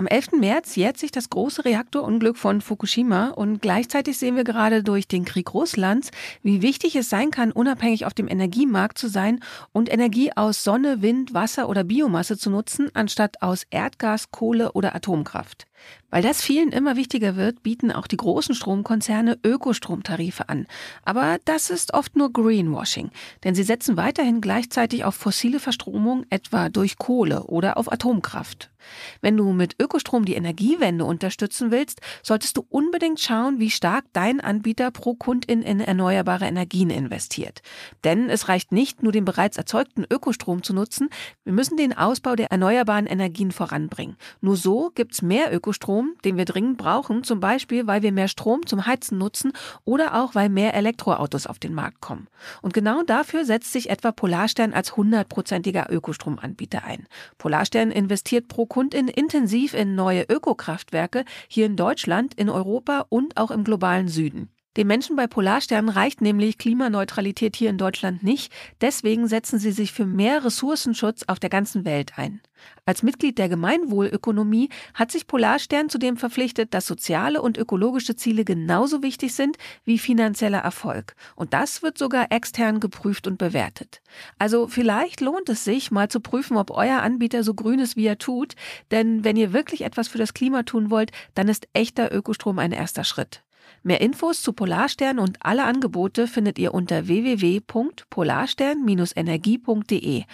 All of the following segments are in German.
Am 11. März jährt sich das große Reaktorunglück von Fukushima und gleichzeitig sehen wir gerade durch den Krieg Russlands, wie wichtig es sein kann, unabhängig auf dem Energiemarkt zu sein und Energie aus Sonne, Wind, Wasser oder Biomasse zu nutzen, anstatt aus Erdgas, Kohle oder Atomkraft. Weil das vielen immer wichtiger wird, bieten auch die großen Stromkonzerne Ökostromtarife an. Aber das ist oft nur Greenwashing, denn sie setzen weiterhin gleichzeitig auf fossile Verstromung, etwa durch Kohle oder auf Atomkraft. Wenn du mit Ökostrom die Energiewende unterstützen willst, solltest du unbedingt schauen, wie stark dein Anbieter pro Kundin in erneuerbare Energien investiert. Denn es reicht nicht, nur den bereits erzeugten Ökostrom zu nutzen, wir müssen den Ausbau der erneuerbaren Energien voranbringen. Nur so gibt's mehr Ökostrom Ökostrom, den wir dringend brauchen, zum Beispiel, weil wir mehr Strom zum Heizen nutzen oder auch, weil mehr Elektroautos auf den Markt kommen. Und genau dafür setzt sich etwa Polarstern als hundertprozentiger Ökostromanbieter ein. Polarstern investiert pro Kundin intensiv in neue Ökokraftwerke hier in Deutschland, in Europa und auch im globalen Süden. Den Menschen bei Polarsternen reicht nämlich Klimaneutralität hier in Deutschland nicht. Deswegen setzen sie sich für mehr Ressourcenschutz auf der ganzen Welt ein. Als Mitglied der Gemeinwohlökonomie hat sich Polarstern zudem verpflichtet, dass soziale und ökologische Ziele genauso wichtig sind wie finanzieller Erfolg. Und das wird sogar extern geprüft und bewertet. Also vielleicht lohnt es sich, mal zu prüfen, ob euer Anbieter so grün ist, wie er tut. Denn wenn ihr wirklich etwas für das Klima tun wollt, dann ist echter Ökostrom ein erster Schritt. Mehr Infos zu Polarstern und alle Angebote findet ihr unter www.polarstern-energie.de.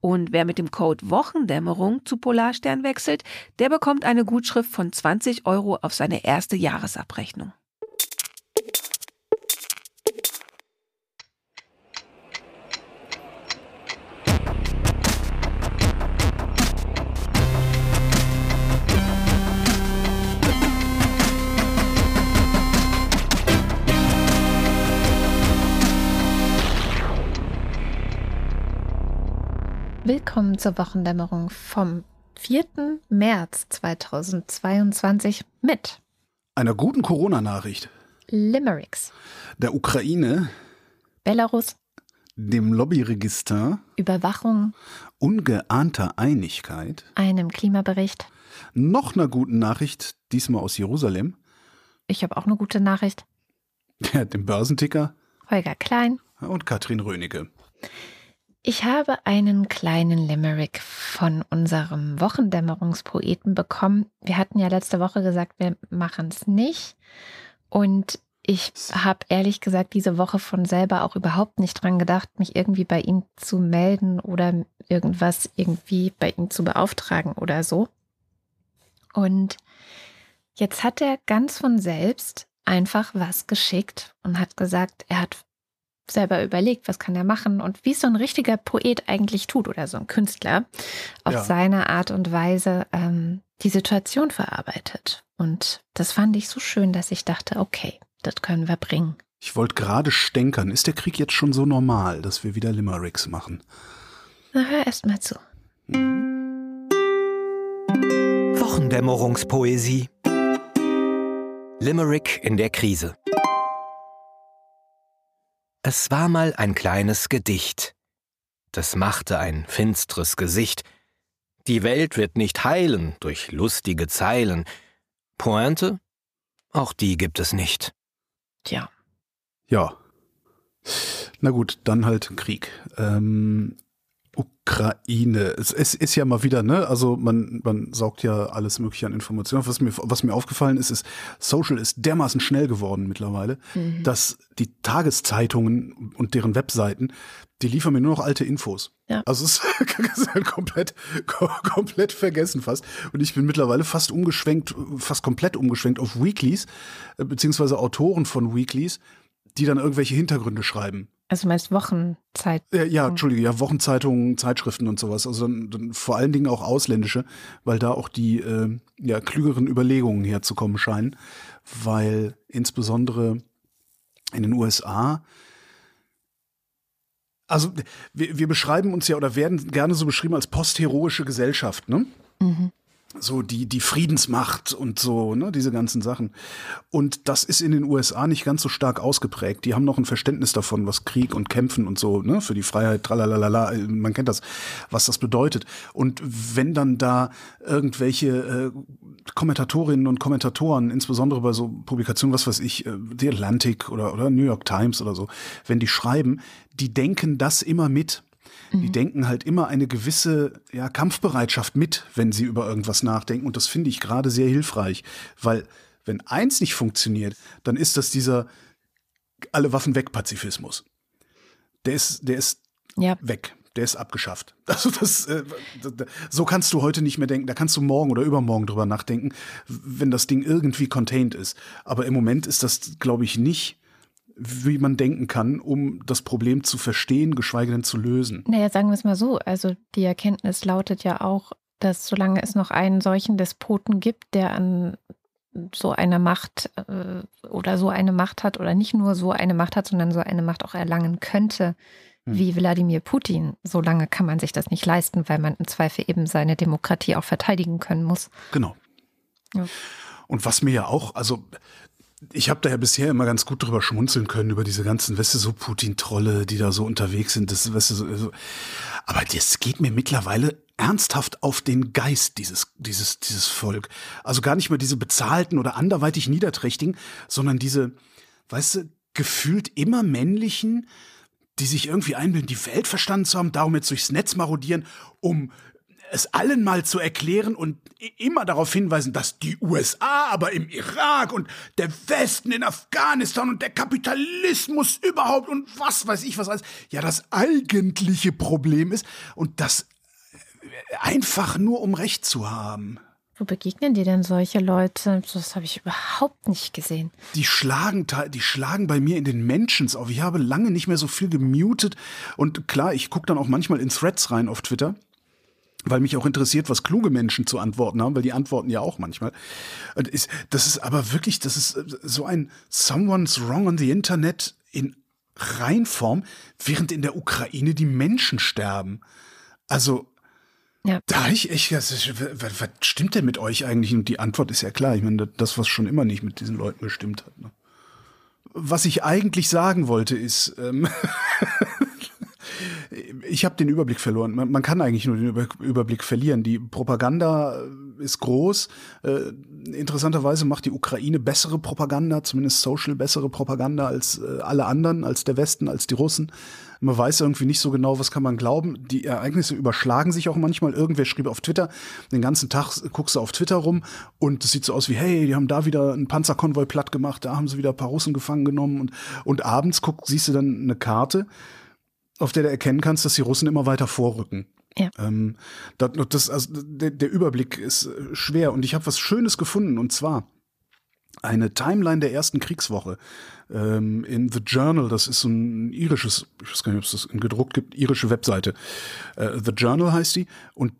Und wer mit dem Code Wochendämmerung zu Polarstern wechselt, der bekommt eine Gutschrift von 20 Euro auf seine erste Jahresabrechnung. Willkommen zur Wochendämmerung vom 4. März 2022 mit einer guten Corona-Nachricht. Limericks. Der Ukraine. Belarus. Dem Lobbyregister. Überwachung. Ungeahnter Einigkeit. Einem Klimabericht. Noch einer guten Nachricht, diesmal aus Jerusalem. Ich habe auch eine gute Nachricht. Ja, dem Börsenticker. Holger Klein. Und Katrin Rönecke. Ich habe einen kleinen Limerick von unserem Wochendämmerungspoeten bekommen. Wir hatten ja letzte Woche gesagt, wir machen es nicht. Und ich habe ehrlich gesagt diese Woche von selber auch überhaupt nicht dran gedacht, mich irgendwie bei ihm zu melden oder irgendwas irgendwie bei ihm zu beauftragen oder so. Und jetzt hat er ganz von selbst einfach was geschickt und hat gesagt, er hat selber überlegt, was kann er machen und wie es so ein richtiger Poet eigentlich tut oder so ein Künstler auf ja. seine Art und Weise ähm, die Situation verarbeitet. Und das fand ich so schön, dass ich dachte, okay, das können wir bringen. Ich wollte gerade stänkern. Ist der Krieg jetzt schon so normal, dass wir wieder Limericks machen? Na, hör erst mal zu. Wochendämmerungspoesie. Limerick in der Krise. Es war mal ein kleines Gedicht. Das machte ein finstres Gesicht. Die Welt wird nicht heilen durch lustige Zeilen. Pointe? Auch die gibt es nicht. Tja. Ja. Na gut, dann halt Krieg. Ähm, Ukraine. Es, es, ist ja mal wieder, ne? Also man, man saugt ja alles Mögliche an Informationen. Was mir, was mir aufgefallen ist, ist, Social ist dermaßen schnell geworden mittlerweile, mhm. dass die Tageszeitungen und deren Webseiten, die liefern mir nur noch alte Infos. Ja. Also es ist halt komplett, komplett vergessen fast. Und ich bin mittlerweile fast umgeschwenkt, fast komplett umgeschwenkt auf Weeklies, äh, beziehungsweise Autoren von Weeklies, die dann irgendwelche Hintergründe schreiben. Also meinst Wochenzeit? Ja, ja, Entschuldige, ja, Wochenzeitungen, Zeitschriften und sowas. Also dann, dann vor allen Dingen auch ausländische, weil da auch die äh, ja, klügeren Überlegungen herzukommen scheinen. Weil insbesondere in den USA also wir, wir beschreiben uns ja oder werden gerne so beschrieben als postheroische Gesellschaft, ne? Mhm. So die, die Friedensmacht und so, ne, diese ganzen Sachen. Und das ist in den USA nicht ganz so stark ausgeprägt. Die haben noch ein Verständnis davon, was Krieg und Kämpfen und so, ne, für die Freiheit, tralalala, man kennt das, was das bedeutet. Und wenn dann da irgendwelche äh, Kommentatorinnen und Kommentatoren, insbesondere bei so Publikationen, was weiß ich, äh, The Atlantic oder, oder New York Times oder so, wenn die schreiben, die denken das immer mit die mhm. denken halt immer eine gewisse ja, Kampfbereitschaft mit, wenn sie über irgendwas nachdenken. Und das finde ich gerade sehr hilfreich, weil wenn eins nicht funktioniert, dann ist das dieser alle Waffen weg Pazifismus. Der ist, der ist ja. weg. Der ist abgeschafft. Also das, äh, so kannst du heute nicht mehr denken. Da kannst du morgen oder übermorgen drüber nachdenken, wenn das Ding irgendwie contained ist. Aber im Moment ist das, glaube ich, nicht wie man denken kann, um das Problem zu verstehen, geschweige denn zu lösen. Naja, sagen wir es mal so. Also die Erkenntnis lautet ja auch, dass solange es noch einen solchen Despoten gibt, der an so eine Macht äh, oder so eine Macht hat oder nicht nur so eine Macht hat, sondern so eine Macht auch erlangen könnte, hm. wie Wladimir Putin, solange kann man sich das nicht leisten, weil man im Zweifel eben seine Demokratie auch verteidigen können muss. Genau. Ja. Und was mir ja auch, also ich habe da ja bisher immer ganz gut drüber schmunzeln können, über diese ganzen, weißt du, so Putin-Trolle, die da so unterwegs sind. Das, weißt du, so, aber das geht mir mittlerweile ernsthaft auf den Geist dieses, dieses, dieses Volk. Also gar nicht mehr diese bezahlten oder anderweitig Niederträchtigen, sondern diese, weißt du, gefühlt immer männlichen, die sich irgendwie einbilden, die Welt verstanden zu haben, darum jetzt durchs Netz marodieren, um es allen mal zu erklären und immer darauf hinweisen, dass die USA aber im Irak und der Westen in Afghanistan und der Kapitalismus überhaupt und was weiß ich was alles, ja das eigentliche Problem ist und das einfach nur um Recht zu haben. Wo begegnen dir denn solche Leute? Das habe ich überhaupt nicht gesehen. Die schlagen, die schlagen bei mir in den Mentions auf. Ich habe lange nicht mehr so viel gemutet. Und klar, ich gucke dann auch manchmal in Threads rein auf Twitter weil mich auch interessiert, was kluge Menschen zu antworten haben, weil die antworten ja auch manchmal. Und ist, das ist aber wirklich, das ist äh, so ein Someone's wrong on the Internet in Reinform, während in der Ukraine die Menschen sterben. Also, ja. da ich echt, was, was stimmt denn mit euch eigentlich? Und die Antwort ist ja klar. Ich meine, das, was schon immer nicht mit diesen Leuten gestimmt hat. Ne? Was ich eigentlich sagen wollte, ist, ähm, ich habe den Überblick verloren. Man, man, kann eigentlich nur den Über Überblick verlieren. Die Propaganda ist groß. Äh, interessanterweise macht die Ukraine bessere Propaganda, zumindest social bessere Propaganda als äh, alle anderen, als der Westen, als die Russen. Man weiß irgendwie nicht so genau, was kann man glauben. Die Ereignisse überschlagen sich auch manchmal. Irgendwer schrieb auf Twitter, den ganzen Tag guckst du auf Twitter rum und es sieht so aus wie, hey, die haben da wieder einen Panzerkonvoi platt gemacht, da haben sie wieder ein paar Russen gefangen genommen und, und abends guck, siehst du dann eine Karte auf der du erkennen kannst, dass die Russen immer weiter vorrücken. Ja. Ähm, das, das, also der, der Überblick ist äh, schwer und ich habe was Schönes gefunden und zwar eine Timeline der ersten Kriegswoche ähm, in The Journal. Das ist so ein irisches, ich weiß gar nicht, ob es das in gedruckt gibt, irische Webseite. Äh, The Journal heißt die und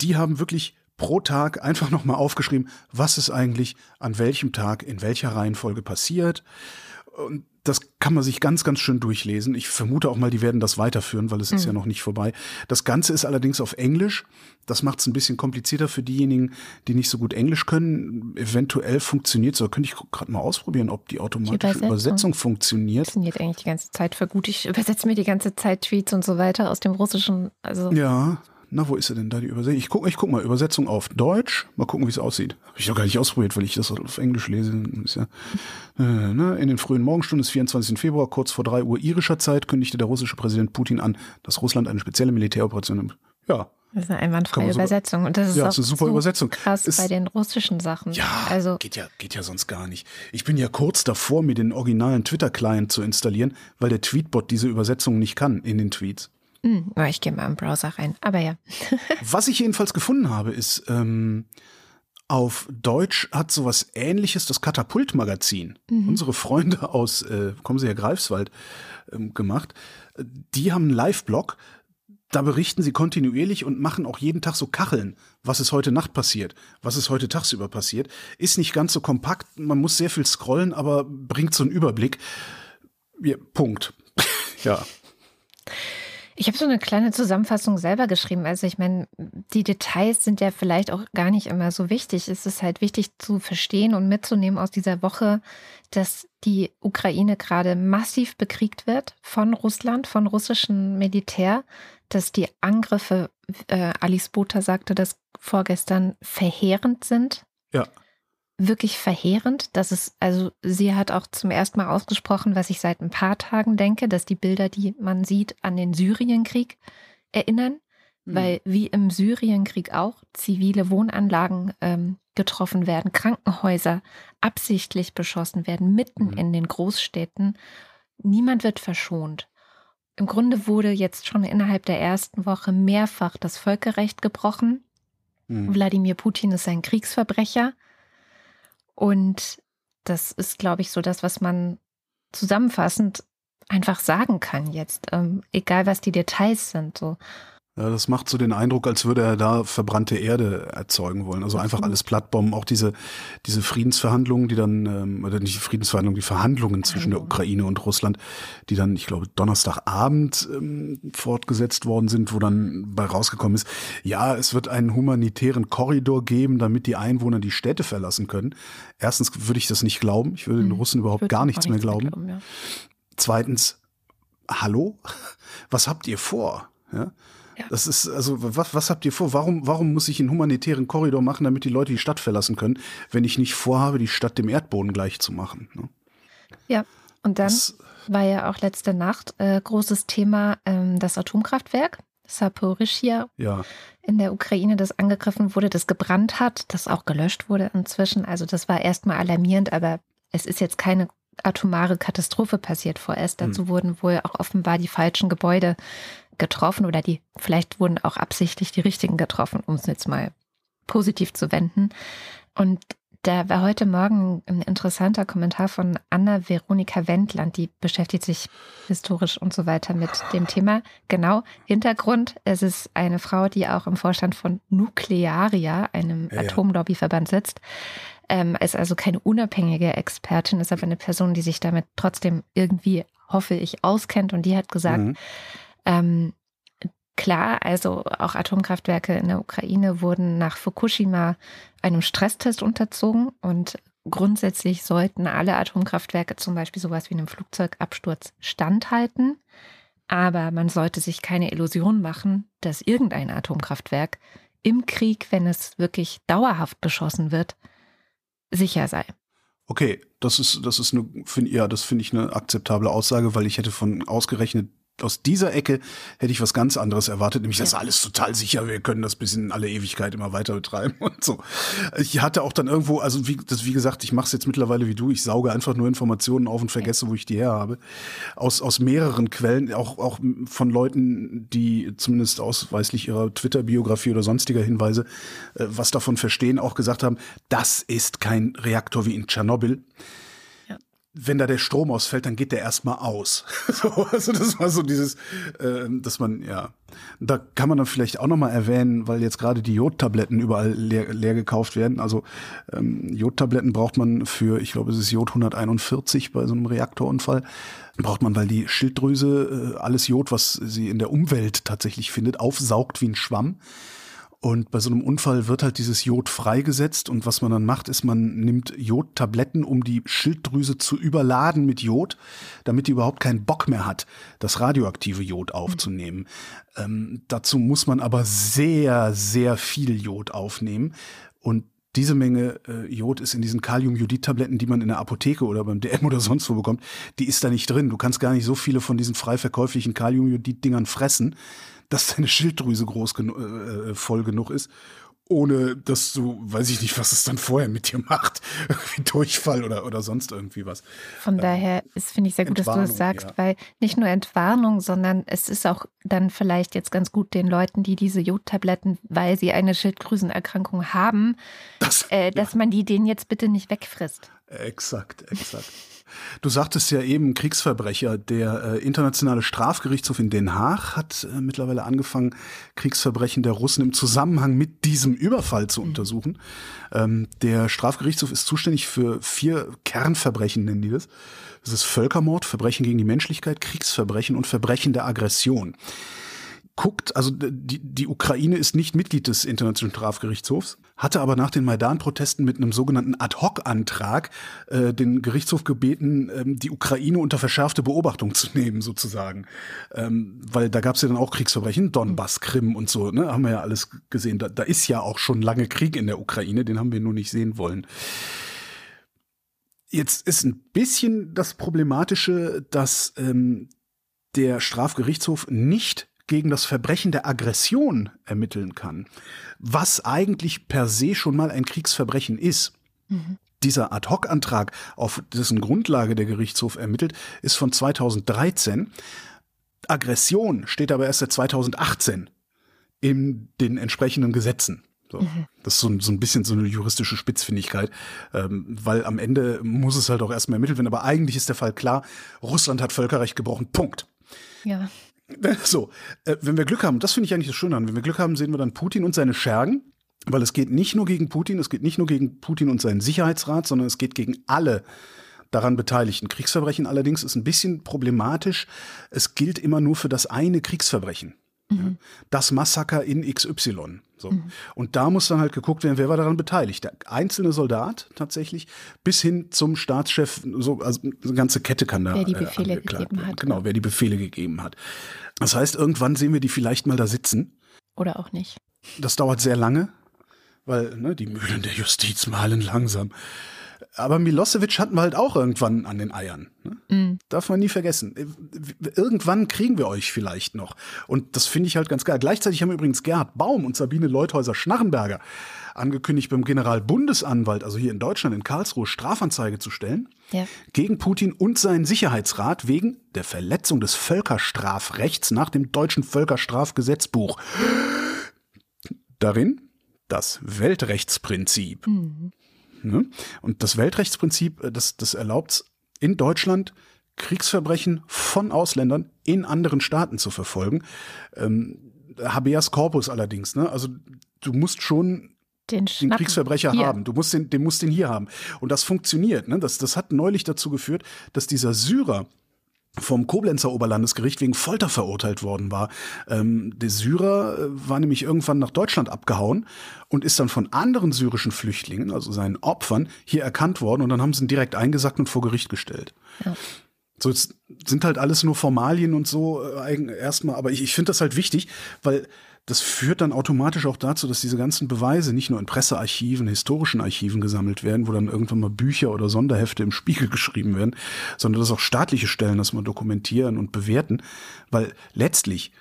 die haben wirklich pro Tag einfach nochmal aufgeschrieben, was ist eigentlich an welchem Tag in welcher Reihenfolge passiert. Und das kann man sich ganz, ganz schön durchlesen. Ich vermute auch mal, die werden das weiterführen, weil es ist mhm. ja noch nicht vorbei. Das Ganze ist allerdings auf Englisch. Das macht es ein bisschen komplizierter für diejenigen, die nicht so gut Englisch können. Eventuell funktioniert es, oder könnte ich gerade mal ausprobieren, ob die automatische Übersetzung. Übersetzung funktioniert. Funktioniert eigentlich die ganze Zeit für gut. Ich übersetze mir die ganze Zeit Tweets und so weiter aus dem Russischen. Also ja, na, wo ist sie denn da, die Übersetzung? Ich guck, ich guck mal, Übersetzung auf Deutsch. Mal gucken, wie es aussieht. Habe ich noch gar nicht ausprobiert, weil ich das auf Englisch lese. Ist ja, äh, ne? In den frühen Morgenstunden des 24. Februar, kurz vor drei Uhr irischer Zeit, kündigte der russische Präsident Putin an, dass Russland eine spezielle Militäroperation nimmt. Ja, das ist eine einwandfreie Übersetzung. Und das ist ja, auch ist eine super so Übersetzung. krass ist, bei den russischen Sachen. Ja, also geht ja, geht ja sonst gar nicht. Ich bin ja kurz davor, mir den originalen Twitter-Client zu installieren, weil der Tweetbot diese Übersetzung nicht kann in den Tweets. Hm, ich gehe mal im Browser rein, aber ja. Was ich jedenfalls gefunden habe, ist, ähm, auf Deutsch hat sowas ähnliches das Katapult-Magazin. Mhm. Unsere Freunde aus, äh, kommen sie ja Greifswald, ähm, gemacht. Die haben einen Live-Blog. Da berichten sie kontinuierlich und machen auch jeden Tag so Kacheln, was ist heute Nacht passiert, was ist heute tagsüber passiert. Ist nicht ganz so kompakt, man muss sehr viel scrollen, aber bringt so einen Überblick. Ja, Punkt. ja. Ich habe so eine kleine Zusammenfassung selber geschrieben. Also ich meine, die Details sind ja vielleicht auch gar nicht immer so wichtig. Es ist halt wichtig zu verstehen und mitzunehmen aus dieser Woche, dass die Ukraine gerade massiv bekriegt wird von Russland, von russischem Militär, dass die Angriffe, äh, Alice Botha sagte das vorgestern, verheerend sind. Ja wirklich verheerend. Das ist, also sie hat auch zum ersten Mal ausgesprochen, was ich seit ein paar Tagen denke, dass die Bilder, die man sieht, an den Syrienkrieg erinnern, mhm. weil wie im Syrienkrieg auch zivile Wohnanlagen ähm, getroffen werden, Krankenhäuser absichtlich beschossen werden, mitten mhm. in den Großstädten. Niemand wird verschont. Im Grunde wurde jetzt schon innerhalb der ersten Woche mehrfach das Völkerrecht gebrochen. Mhm. Wladimir Putin ist ein Kriegsverbrecher. Und das ist, glaube ich, so das, was man zusammenfassend einfach sagen kann jetzt, ähm, egal was die Details sind. So. Ja, das macht so den Eindruck, als würde er da verbrannte Erde erzeugen wollen. Also einfach alles plattbomben. Auch diese, diese Friedensverhandlungen, die dann, ähm, oder nicht die Friedensverhandlungen, die Verhandlungen zwischen der Ukraine und Russland, die dann, ich glaube, Donnerstagabend ähm, fortgesetzt worden sind, wo dann bei rausgekommen ist, ja, es wird einen humanitären Korridor geben, damit die Einwohner die Städte verlassen können. Erstens würde ich das nicht glauben. Ich würde den hm, Russen überhaupt gar nichts, mehr glauben. Glauben ja. Zweitens, hallo? Was habt ihr vor? Ja? Ja. Das ist, also, was, was habt ihr vor? Warum, warum muss ich einen humanitären Korridor machen, damit die Leute die Stadt verlassen können, wenn ich nicht vorhabe, die Stadt dem Erdboden gleich zu machen? Ne? Ja, und dann das, war ja auch letzte Nacht äh, großes Thema ähm, das Atomkraftwerk. Saporischia ja. in der Ukraine, das angegriffen wurde, das gebrannt hat, das auch gelöscht wurde inzwischen. Also das war erstmal alarmierend, aber es ist jetzt keine atomare Katastrophe passiert vorerst. Dazu hm. wurden wohl auch offenbar die falschen Gebäude getroffen oder die, vielleicht wurden auch absichtlich die richtigen getroffen, um es jetzt mal positiv zu wenden. Und da war heute Morgen ein interessanter Kommentar von Anna Veronika Wendland, die beschäftigt sich historisch und so weiter mit dem Thema. Genau, Hintergrund, es ist eine Frau, die auch im Vorstand von Nuklearia, einem ja, Atomlobbyverband, sitzt. Ähm, ist also keine unabhängige Expertin, ist aber eine Person, die sich damit trotzdem irgendwie, hoffe ich, auskennt. Und die hat gesagt, mhm. Ähm, klar, also auch Atomkraftwerke in der Ukraine wurden nach Fukushima einem Stresstest unterzogen und grundsätzlich sollten alle Atomkraftwerke zum Beispiel sowas wie einem Flugzeugabsturz standhalten. Aber man sollte sich keine Illusion machen, dass irgendein Atomkraftwerk im Krieg, wenn es wirklich dauerhaft beschossen wird, sicher sei. Okay, das ist, das ist eine, find, ja, das finde ich eine akzeptable Aussage, weil ich hätte von ausgerechnet aus dieser Ecke hätte ich was ganz anderes erwartet, nämlich das ist alles total sicher, wir können das bis in alle Ewigkeit immer weiter betreiben und so. Ich hatte auch dann irgendwo, also wie, das, wie gesagt, ich mache es jetzt mittlerweile wie du, ich sauge einfach nur Informationen auf und vergesse, wo ich die her habe. Aus, aus mehreren Quellen, auch, auch von Leuten, die zumindest ausweislich ihrer Twitter-Biografie oder sonstiger Hinweise äh, was davon verstehen, auch gesagt haben, das ist kein Reaktor wie in Tschernobyl wenn da der Strom ausfällt, dann geht der erstmal aus. so, also das war so dieses, äh, dass man, ja, da kann man dann vielleicht auch nochmal erwähnen, weil jetzt gerade die Jodtabletten überall leer, leer gekauft werden. Also ähm, Jodtabletten braucht man für, ich glaube, es ist Jod 141 bei so einem Reaktorunfall. Braucht man, weil die Schilddrüse äh, alles Jod, was sie in der Umwelt tatsächlich findet, aufsaugt wie ein Schwamm. Und bei so einem Unfall wird halt dieses Jod freigesetzt und was man dann macht, ist, man nimmt Jodtabletten, um die Schilddrüse zu überladen mit Jod, damit die überhaupt keinen Bock mehr hat, das radioaktive Jod aufzunehmen. Mhm. Ähm, dazu muss man aber sehr, sehr viel Jod aufnehmen und diese Menge äh, Jod ist in diesen Kaliumjodid-Tabletten, die man in der Apotheke oder beim DM oder sonst wo bekommt, die ist da nicht drin. Du kannst gar nicht so viele von diesen frei verkäuflichen Kaliumjodid-Dingern fressen dass deine Schilddrüse groß genu äh, äh, voll genug ist, ohne dass du, weiß ich nicht, was es dann vorher mit dir macht, irgendwie Durchfall oder, oder sonst irgendwie was. Von ähm, daher ist, finde ich sehr gut, dass du das sagst, ja. weil nicht nur Entwarnung, sondern es ist auch dann vielleicht jetzt ganz gut den Leuten, die diese Jodtabletten, weil sie eine Schilddrüsenerkrankung haben, das, äh, dass ja. man die denen jetzt bitte nicht wegfrisst. Exakt, exakt. Du sagtest ja eben Kriegsverbrecher. Der äh, Internationale Strafgerichtshof in Den Haag hat äh, mittlerweile angefangen, Kriegsverbrechen der Russen im Zusammenhang mit diesem Überfall zu untersuchen. Ähm, der Strafgerichtshof ist zuständig für vier Kernverbrechen, nennen die das. Das ist Völkermord, Verbrechen gegen die Menschlichkeit, Kriegsverbrechen und Verbrechen der Aggression guckt, also die, die Ukraine ist nicht Mitglied des Internationalen Strafgerichtshofs, hatte aber nach den Maidan-Protesten mit einem sogenannten Ad-Hoc-Antrag äh, den Gerichtshof gebeten, ähm, die Ukraine unter verschärfte Beobachtung zu nehmen, sozusagen. Ähm, weil da gab es ja dann auch Kriegsverbrechen, Donbass, Krim und so, ne? Haben wir ja alles gesehen. Da, da ist ja auch schon lange Krieg in der Ukraine, den haben wir nur nicht sehen wollen. Jetzt ist ein bisschen das Problematische, dass ähm, der Strafgerichtshof nicht gegen das Verbrechen der Aggression ermitteln kann, was eigentlich per se schon mal ein Kriegsverbrechen ist. Mhm. Dieser Ad-Hoc-Antrag, auf dessen Grundlage der Gerichtshof ermittelt, ist von 2013. Aggression steht aber erst seit 2018 in den entsprechenden Gesetzen. So. Mhm. Das ist so, so, ein bisschen so eine juristische Spitzfindigkeit, ähm, weil am Ende muss es halt auch erstmal ermittelt werden. Aber eigentlich ist der Fall klar, Russland hat Völkerrecht gebrochen, Punkt. Ja. So, äh, wenn wir Glück haben, das finde ich eigentlich das Schöne an, wenn wir Glück haben, sehen wir dann Putin und seine Schergen, weil es geht nicht nur gegen Putin, es geht nicht nur gegen Putin und seinen Sicherheitsrat, sondern es geht gegen alle daran Beteiligten. Kriegsverbrechen allerdings ist ein bisschen problematisch. Es gilt immer nur für das eine Kriegsverbrechen. Mhm. Das Massaker in XY. So. Mhm. Und da muss dann halt geguckt werden, wer war daran beteiligt. Der einzelne Soldat tatsächlich bis hin zum Staatschef, so, also eine ganze Kette kann da. Wer die äh, Befehle äh, gegeben hat. Genau, wer die Befehle gegeben hat. Das heißt, irgendwann sehen wir die vielleicht mal da sitzen. Oder auch nicht. Das dauert sehr lange, weil ne, die Mühlen der Justiz malen langsam. Aber Milosevic hatten wir halt auch irgendwann an den Eiern. Ne? Mhm. Darf man nie vergessen. Irgendwann kriegen wir euch vielleicht noch. Und das finde ich halt ganz geil. Gleichzeitig haben übrigens Gerhard Baum und Sabine Leuthäuser-Schnarrenberger angekündigt, beim Generalbundesanwalt, also hier in Deutschland, in Karlsruhe, Strafanzeige zu stellen ja. gegen Putin und seinen Sicherheitsrat wegen der Verletzung des Völkerstrafrechts nach dem deutschen Völkerstrafgesetzbuch. Darin das Weltrechtsprinzip. Mhm. Ne? Und das Weltrechtsprinzip, äh, das, das erlaubt in Deutschland Kriegsverbrechen von Ausländern in anderen Staaten zu verfolgen. Ähm, habeas corpus allerdings, ne? Also du musst schon den, den Kriegsverbrecher hier. haben. Du musst den, den musst den hier haben. Und das funktioniert. Ne? Das, das hat neulich dazu geführt, dass dieser Syrer, vom Koblenzer Oberlandesgericht wegen Folter verurteilt worden war. Ähm, der Syrer äh, war nämlich irgendwann nach Deutschland abgehauen und ist dann von anderen syrischen Flüchtlingen, also seinen Opfern, hier erkannt worden und dann haben sie ihn direkt eingesackt und vor Gericht gestellt. Ja. So, jetzt sind halt alles nur Formalien und so äh, erstmal, aber ich, ich finde das halt wichtig, weil das führt dann automatisch auch dazu, dass diese ganzen Beweise nicht nur in Pressearchiven, historischen Archiven gesammelt werden, wo dann irgendwann mal Bücher oder Sonderhefte im Spiegel geschrieben werden, sondern dass auch staatliche Stellen das mal dokumentieren und bewerten, weil letztlich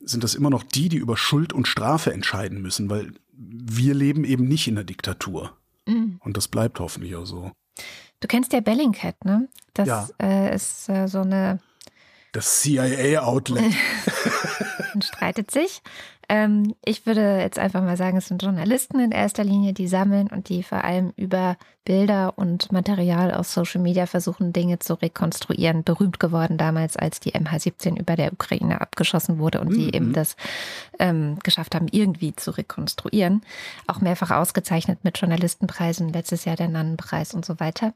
sind das immer noch die, die über Schuld und Strafe entscheiden müssen, weil wir leben eben nicht in der Diktatur. Mhm. Und das bleibt hoffentlich auch so. Du kennst ja Bellingcat, ne? Das ja. äh, ist äh, so eine das CIA-Outlet. Man streitet sich. Ähm, ich würde jetzt einfach mal sagen, es sind Journalisten in erster Linie, die sammeln und die vor allem über Bilder und Material aus Social Media versuchen, Dinge zu rekonstruieren. Berühmt geworden damals, als die MH17 über der Ukraine abgeschossen wurde und mhm. die eben das ähm, geschafft haben, irgendwie zu rekonstruieren. Auch mehrfach ausgezeichnet mit Journalistenpreisen, letztes Jahr der Nannenpreis und so weiter.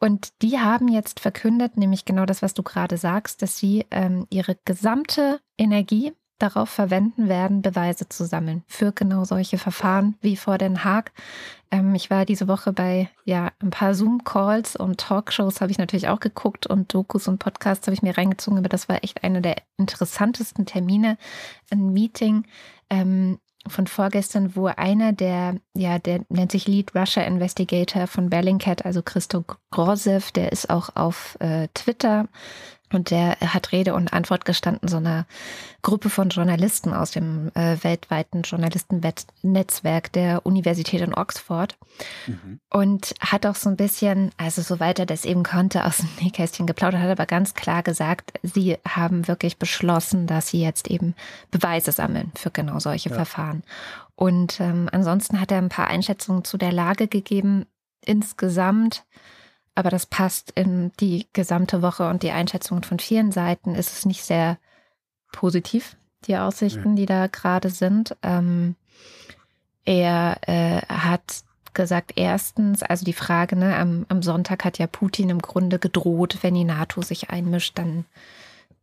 Und die haben jetzt verkündet, nämlich genau das, was du gerade sagst, dass sie ähm, ihre gesamte Energie darauf verwenden werden, Beweise zu sammeln für genau solche Verfahren wie vor Den Haag. Ähm, ich war diese Woche bei ja ein paar Zoom-Calls und Talkshows habe ich natürlich auch geguckt und Dokus und Podcasts habe ich mir reingezogen, aber das war echt einer der interessantesten Termine, ein Meeting. Ähm, von vorgestern, wo einer der, ja, der nennt sich Lead Russia Investigator von Bellingcat, also Christo Grosev, der ist auch auf äh, Twitter und der hat Rede und Antwort gestanden, so einer Gruppe von Journalisten aus dem äh, weltweiten Journalistennetzwerk der Universität in Oxford. Mhm. Und hat auch so ein bisschen, also soweit er das eben konnte, aus dem Nähkästchen geplaudert, hat aber ganz klar gesagt, sie haben wirklich beschlossen, dass sie jetzt eben Beweise sammeln für genau solche ja. Verfahren. Und ähm, ansonsten hat er ein paar Einschätzungen zu der Lage gegeben. Insgesamt aber das passt in die gesamte Woche und die Einschätzungen von vielen Seiten ist es nicht sehr positiv, die Aussichten, die da gerade sind. Ähm, er äh, hat gesagt, erstens, also die Frage, ne, am, am Sonntag hat ja Putin im Grunde gedroht, wenn die NATO sich einmischt, dann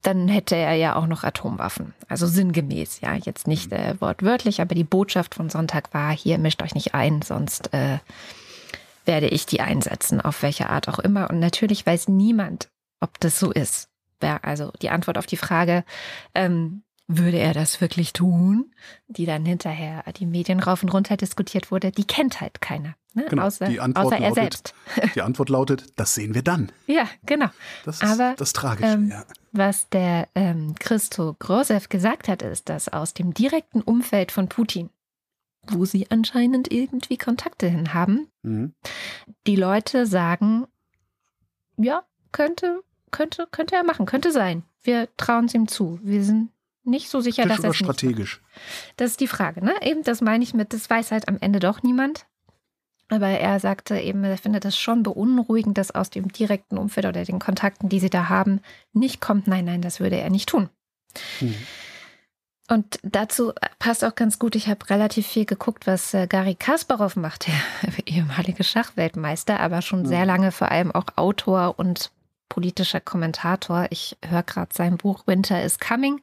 dann hätte er ja auch noch Atomwaffen. Also sinngemäß, ja, jetzt nicht äh, wortwörtlich, aber die Botschaft von Sonntag war, hier mischt euch nicht ein, sonst äh, werde ich die einsetzen, auf welche Art auch immer. Und natürlich weiß niemand, ob das so ist. Also die Antwort auf die Frage, ähm, würde er das wirklich tun, die dann hinterher die Medien rauf und runter diskutiert wurde, die kennt halt keiner. Ne? Genau, außer, die Antwort außer er lautet, selbst. Die Antwort lautet, das sehen wir dann. Ja, genau. Das ist Aber, das Tragische. ähm, ja. Was der ähm, Christo Grosev gesagt hat, ist, dass aus dem direkten Umfeld von Putin, wo sie anscheinend irgendwie Kontakte hin haben, Mhm. die Leute sagen, ja, könnte, könnte, könnte er machen, könnte sein. Wir trauen es ihm zu. Wir sind nicht so sicher, Tisch dass er es nicht strategisch? Das ist die Frage, ne? Eben, das meine ich mit, das weiß halt am Ende doch niemand. Aber er sagte eben, er findet das schon beunruhigend, dass aus dem direkten Umfeld oder den Kontakten, die sie da haben, nicht kommt, nein, nein, das würde er nicht tun. Mhm. Und dazu passt auch ganz gut, ich habe relativ viel geguckt, was äh, Gary Kasparov macht, der ehemalige Schachweltmeister, aber schon Ja. sehr lange vor allem auch Autor und politischer Kommentator. Ich höre gerade sein Buch Winter is Coming,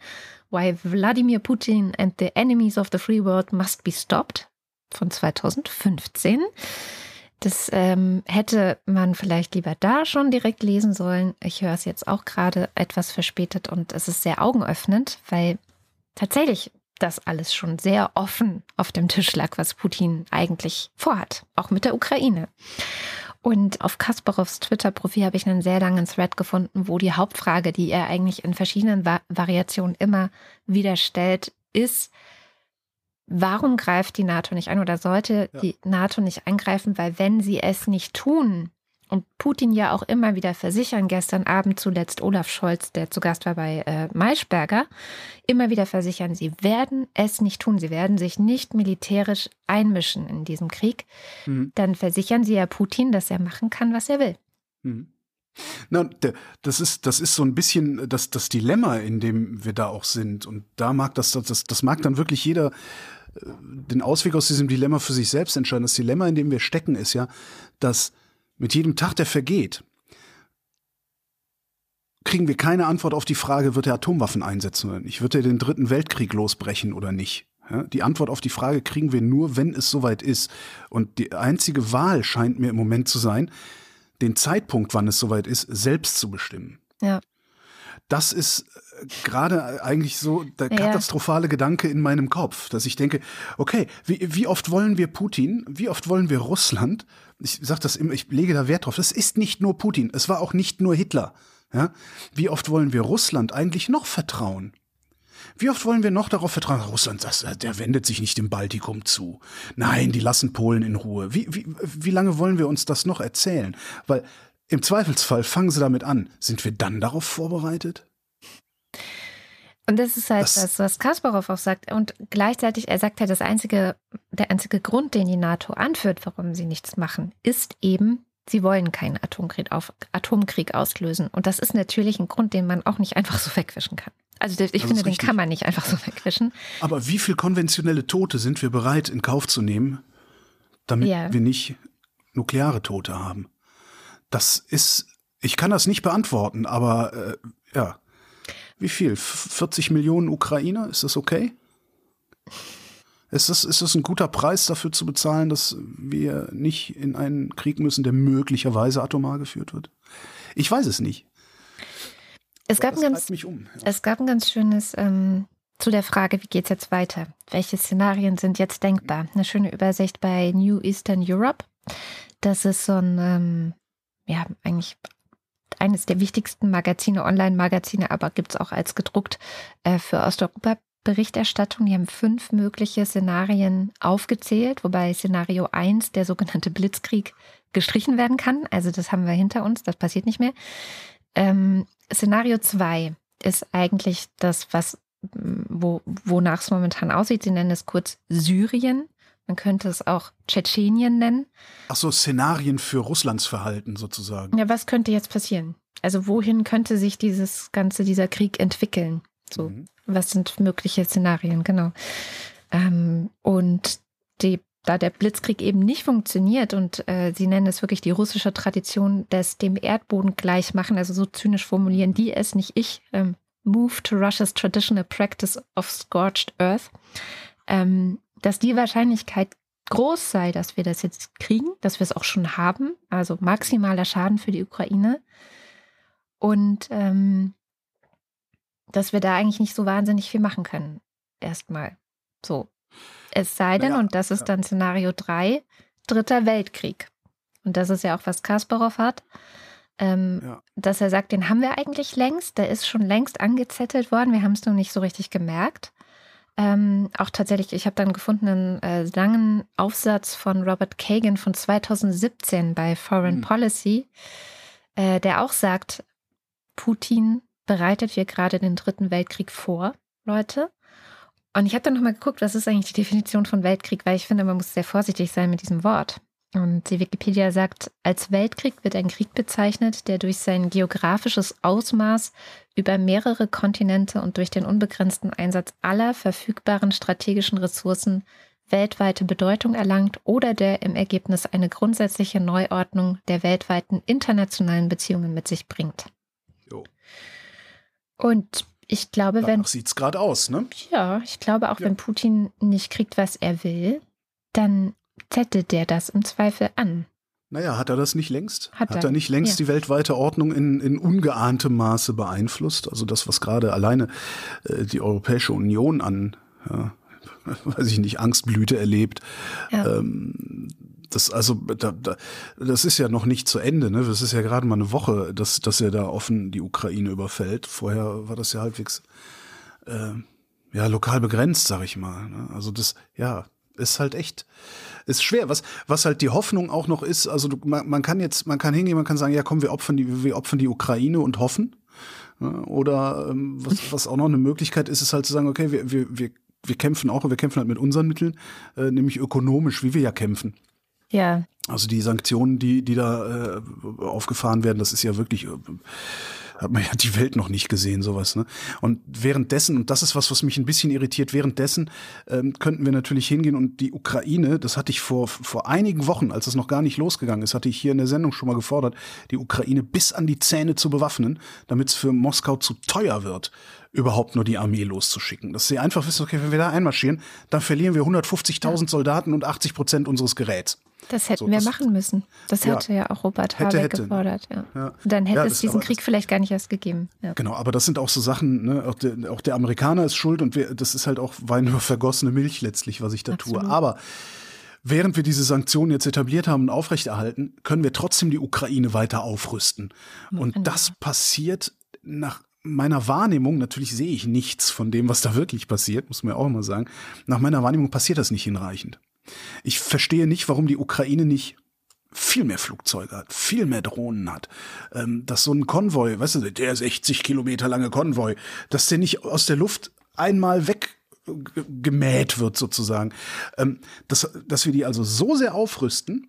Why Wladimir Putin and the Enemies of the Free World Must Be Stopped von 2015. Das ähm, hätte man vielleicht lieber da schon direkt lesen sollen. Ich höre es jetzt auch gerade etwas verspätet und es ist sehr augenöffnend, weil tatsächlich das alles schon sehr offen auf dem Tisch lag, was Putin eigentlich vorhat, auch mit der Ukraine. Und auf Kasparovs Twitter-Profil habe ich einen sehr langen Thread gefunden, wo die Hauptfrage, die er eigentlich in verschiedenen Va Variationen immer wieder stellt, ist, warum greift die NATO nicht ein oder sollte Ja. die NATO nicht eingreifen? Weil wenn sie es nicht tun, und Putin ja auch immer wieder versichern, gestern Abend zuletzt Olaf Scholz, der zu Gast war bei äh, Maischberger, immer wieder versichern, sie werden es nicht tun, sie werden sich nicht militärisch einmischen in diesem Krieg, Mhm. dann versichern sie ja Putin, dass er machen kann, was er will. Mhm. Na, das ist, das ist so ein bisschen das, das Dilemma, in dem wir da auch sind. Und da mag das, das, das mag dann wirklich jeder äh, den Ausweg aus diesem Dilemma für sich selbst entscheiden. Das Dilemma, in dem wir stecken, ist ja, dass mit jedem Tag, der vergeht, kriegen wir keine Antwort auf die Frage, wird er Atomwaffen einsetzen oder nicht? Wird er den dritten Weltkrieg losbrechen oder nicht? Die Antwort auf die Frage kriegen wir nur, wenn es soweit ist. Und die einzige Wahl scheint mir im Moment zu sein, den Zeitpunkt, wann es soweit ist, selbst zu bestimmen. Ja. Das ist äh, gerade eigentlich so der Ja. katastrophale Gedanke in meinem Kopf, dass ich denke, okay, wie, wie oft wollen wir Putin, wie oft wollen wir Russland? Ich sage das immer, ich lege da Wert drauf. Das ist nicht nur Putin, es war auch nicht nur Hitler. Ja? Wie oft wollen wir Russland eigentlich noch vertrauen? Wie oft wollen wir noch darauf vertrauen, Russland, das, äh, der wendet sich nicht dem Baltikum zu. Nein, die lassen Polen in Ruhe. Wie, wie, wie lange wollen wir uns das noch erzählen? Weil im Zweifelsfall fangen sie damit an. Sind wir dann darauf vorbereitet? Und das ist halt Das- das, was Kasparov auch sagt. Und gleichzeitig, er sagt ja, das einzige, der einzige Grund, den die NATO anführt, warum sie nichts machen, ist eben, sie wollen keinen Atomkrieg, auf, Atomkrieg auslösen. Und das ist natürlich ein Grund, den man auch nicht einfach so wegwischen kann. Also ich Das finde, den kann man nicht einfach so wegwischen. Aber wie viel konventionelle Tote sind wir bereit in Kauf zu nehmen, damit Ja. wir nicht nukleare Tote haben? Das ist, ich kann das nicht beantworten, aber äh, ja. Wie viel? F 40 Millionen Ukrainer? Ist das okay? Ist das, ist das ein guter Preis dafür zu bezahlen, dass wir nicht in einen Krieg müssen, der möglicherweise atomar geführt wird? Ich weiß es nicht. Es gab, ein ganz, um. Ja. es gab ein ganz schönes ähm, zu der Frage, wie geht es jetzt weiter? Welche Szenarien sind jetzt denkbar? Eine schöne Übersicht bei New Eastern Europe. Das ist so ein, ähm, ja, eigentlich eines der wichtigsten Magazine, Online-Magazine, aber gibt es auch als gedruckt äh, für Osteuropa. Berichterstattung. Die haben fünf mögliche Szenarien aufgezählt, wobei Szenario 1, der sogenannte Blitzkrieg, gestrichen werden kann. Also das haben wir hinter uns, das passiert nicht mehr. Ähm, Szenario 2 ist eigentlich das, was, wo, wonach es momentan aussieht. Sie nennen es kurz Syrien, Man könnte es auch Tschetschenien nennen. Ach so, Szenarien für Russlands Verhalten sozusagen. Ja, was könnte jetzt passieren? Also wohin könnte sich dieses ganze, dieser Krieg entwickeln? So, Mhm. was sind mögliche Szenarien, genau. Ähm, und die, da der Blitzkrieg eben nicht funktioniert und äh, sie nennen es wirklich die russische Tradition des dem Erdboden gleichmachen, also so zynisch formulieren die es, nicht ich, ähm, move to Russia's traditional practice of scorched earth, ähm, dass die Wahrscheinlichkeit groß sei, dass wir das jetzt kriegen, dass wir es auch schon haben, also maximaler Schaden für die Ukraine und ähm, dass wir da eigentlich nicht so wahnsinnig viel machen können. Erstmal. So. Es sei denn, Naja, und das ist ja. dann Szenario 3, Dritter Weltkrieg. Und das ist ja auch, was Kasparov hat. Ähm, Ja. Dass er sagt, den haben wir eigentlich längst. Der ist schon längst angezettelt worden. Wir haben es nur nicht so richtig gemerkt. Ähm, auch tatsächlich, ich habe dann gefunden einen äh, langen Aufsatz von Robert Kagan von 2017 bei Foreign Hm. Policy, äh, der auch sagt, Putin bereitet hier gerade den dritten Weltkrieg vor, Leute. Und ich habe dann nochmal geguckt, was ist eigentlich die Definition von Weltkrieg, weil ich finde, man muss sehr vorsichtig sein mit diesem Wort. Und die Wikipedia sagt, als Weltkrieg wird ein Krieg bezeichnet, der durch sein geografisches Ausmaß über mehrere Kontinente und durch den unbegrenzten Einsatz aller verfügbaren strategischen Ressourcen weltweite Bedeutung erlangt oder der im Ergebnis eine grundsätzliche Neuordnung der weltweiten internationalen Beziehungen mit sich bringt. Jo. Und ich glaube, wenn Danach sieht's gerade aus, ne? ja, ich glaube auch, Ja. wenn Putin nicht kriegt, was er will, dann zettelt der das im Zweifel an. Naja, hat er das nicht längst? Hat er, er nicht längst ja. die weltweite Ordnung in, in ungeahntem Maße beeinflusst? Also das, was gerade alleine äh, die Europäische Union an, ja, weiß ich nicht, Angstblüte erlebt, Ja. ähm, das, also, da, da, das ist ja noch nicht zu Ende, ne? Das ist ja gerade mal eine Woche, dass, dass er da offen die Ukraine überfällt. Vorher war das ja halbwegs äh, ja, lokal begrenzt, sag ich mal. Ne? Also das, ja, ist halt echt, ist schwer. Was, was halt die Hoffnung auch noch ist, also du, man, man kann jetzt, man kann hingehen, man kann sagen, ja komm, wir opfern die, wir opfern die Ukraine und hoffen. Oder ähm, was, was auch noch eine Möglichkeit ist, ist halt zu sagen, okay, wir, wir, wir, wir kämpfen auch, wir kämpfen halt mit unseren Mitteln, äh, nämlich ökonomisch, wie wir ja kämpfen. Ja, Also die Sanktionen, die, die da äh, aufgefahren werden, das ist ja wirklich, äh, hat man ja die Welt noch nicht gesehen, sowas. Ne? Und währenddessen, und das ist was, was mich ein bisschen irritiert, währenddessen ähm, könnten wir natürlich hingehen und die Ukraine, das hatte ich vor, vor einigen Wochen, als es noch gar nicht losgegangen ist, hatte ich hier in der Sendung schon mal gefordert, die Ukraine bis an die Zähne zu bewaffnen, damit es für Moskau zu teuer wird, überhaupt nur die Armee loszuschicken. Dass sie einfach wissen, okay, wenn wir da einmarschieren, dann verlieren wir 150.000 Soldaten und 80 Prozent unseres Geräts. Das hätten So, wir das- machen müssen. Das Ja. hätte ja auch Robert Hätte, Habeck hätte. gefordert. Ja. Ja. Dann hätte es diesen aber Krieg vielleicht gar nicht erst gegeben. Genau, aber das sind auch so Sachen, ne? auch, der, auch der Amerikaner ist schuld und wir, das ist halt auch Wein über vergossene Milch letztlich, was ich da Absolut. tue. Aber während wir diese Sanktionen jetzt etabliert haben und aufrechterhalten, können wir trotzdem die Ukraine weiter aufrüsten. Und das passiert nach meiner Wahrnehmung, natürlich sehe ich nichts von dem, was da wirklich passiert, muss man ja auch immer sagen. Nach meiner Wahrnehmung passiert das nicht hinreichend. Ich verstehe nicht, warum die Ukraine nicht viel mehr Flugzeuge hat, viel mehr Drohnen hat, ähm, dass so ein Konvoi, weißt du, der 60 Kilometer lange Konvoi, dass der nicht aus der Luft einmal weg ge- gemäht wird sozusagen, ähm, dass, dass wir die also so sehr aufrüsten,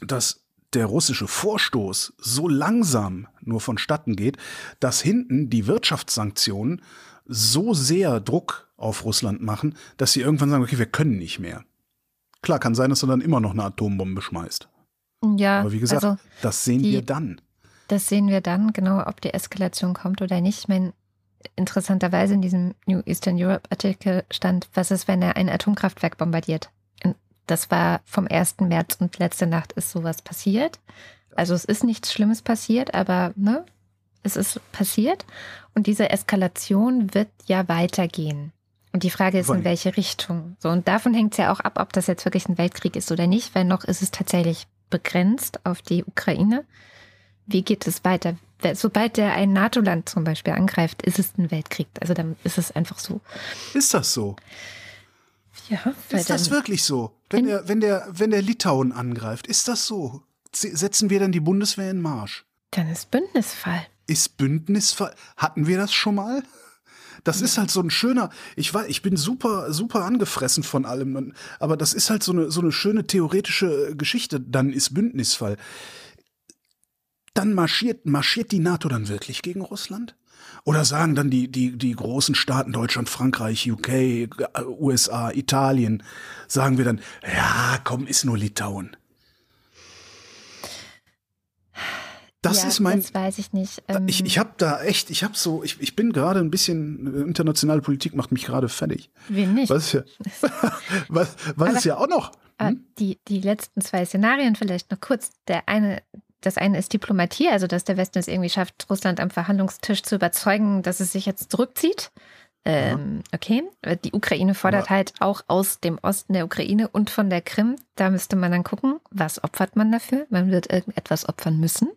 dass der russische Vorstoß so langsam nur vonstatten geht, dass hinten die Wirtschaftssanktionen so sehr Druck auf Russland machen, dass sie irgendwann sagen, okay, wir können nicht mehr. Klar, kann sein, dass er dann immer noch eine Atombombe schmeißt. Ja, Aber wie gesagt, also das sehen die- wir dann. das sehen wir dann, genau, ob die Eskalation kommt oder nicht. Ich meine, interessanterweise in diesem New Eastern Europe Artikel stand, was ist, wenn er ein Atomkraftwerk bombardiert? Das war vom 1. März und letzte Nacht ist sowas passiert. Also es ist nichts Schlimmes passiert, aber ne, es ist passiert. Und diese Eskalation wird ja weitergehen. Und die Frage ist, in welche Richtung. So, und davon hängt es ja auch ab, ob das jetzt wirklich ein Weltkrieg ist oder nicht, weil noch ist es tatsächlich begrenzt auf die Ukraine. Wie geht es weiter? Sobald der ein NATO-Land zum Beispiel angreift, ist es ein Weltkrieg. Also dann ist es einfach so. Ist das so? Ja, Ist das wirklich so? Wenn In- der, wenn der, wenn der Litauen angreift, ist das so? Se- Setzen wir dann die Bundeswehr in Marsch? dann ist Bündnisfall. Ist Bündnisfall? Hatten wir das schon mal? Das ist halt so ein schöner, ich weiß, ich bin super, super angefressen von allem, aber das ist halt so eine, so eine schöne theoretische Geschichte. Dann ist Bündnisfall. Dann marschiert, marschiert die NATO dann wirklich gegen Russland? Oder sagen dann die, die, die großen Staaten Deutschland, Frankreich, UK, USA, Italien, sagen wir dann, ja, komm, ist nur Litauen. Das ja, ist mein. Das weiß ich nicht. Ähm, ich ich habe da echt, ich habe so, ich, ich bin gerade ein bisschen, äh, internationale Politik macht mich gerade fertig. Wen nicht? Was, ja, was, was ist ja auch noch? Hm? Die, die letzten zwei Szenarien vielleicht noch kurz. Der eine, das eine ist Diplomatie, also dass der Westen es irgendwie schafft, Russland am Verhandlungstisch zu überzeugen, dass es sich jetzt zurückzieht. Ähm, okay, die Ukraine fordert Aber halt auch aus dem Osten der Ukraine und von der Krim. Da müsste man dann gucken, was opfert man dafür? Man wird irgendetwas opfern müssen.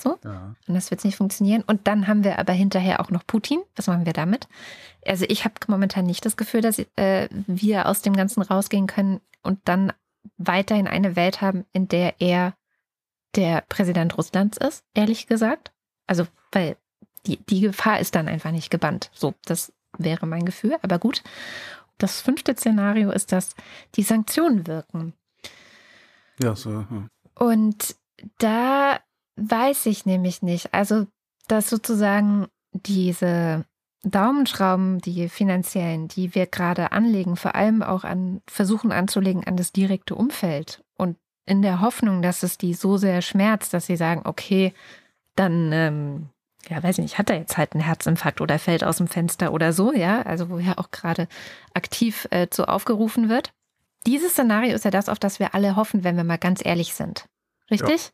So. Ja. Und das wird nicht funktionieren. Und dann haben wir aber hinterher auch noch Putin. Was machen wir damit? Also ich habe momentan nicht das Gefühl, dass äh, wir aus dem Ganzen rausgehen können und dann weiterhin eine Welt haben, in der er der Präsident Russlands ist, ehrlich gesagt. Also, weil die, die Gefahr ist dann einfach nicht gebannt. So, das wäre mein Gefühl. Aber gut. Das fünfte Szenario ist, dass die Sanktionen wirken. Ja, so. Ja. Und da Weiß ich nämlich nicht. Also, dass sozusagen diese Daumenschrauben, die finanziellen, die wir gerade anlegen, vor allem auch an versuchen anzulegen an das direkte Umfeld und in der Hoffnung, dass es die so sehr schmerzt, dass sie sagen, okay, dann, ähm, ja, weiß ich nicht, hat er jetzt halt einen Herzinfarkt oder fällt aus dem Fenster oder so, ja, also wo ja auch gerade aktiv äh, zu aufgerufen wird. Dieses Szenario ist ja das, auf das wir alle hoffen, wenn wir mal ganz ehrlich sind. Richtig?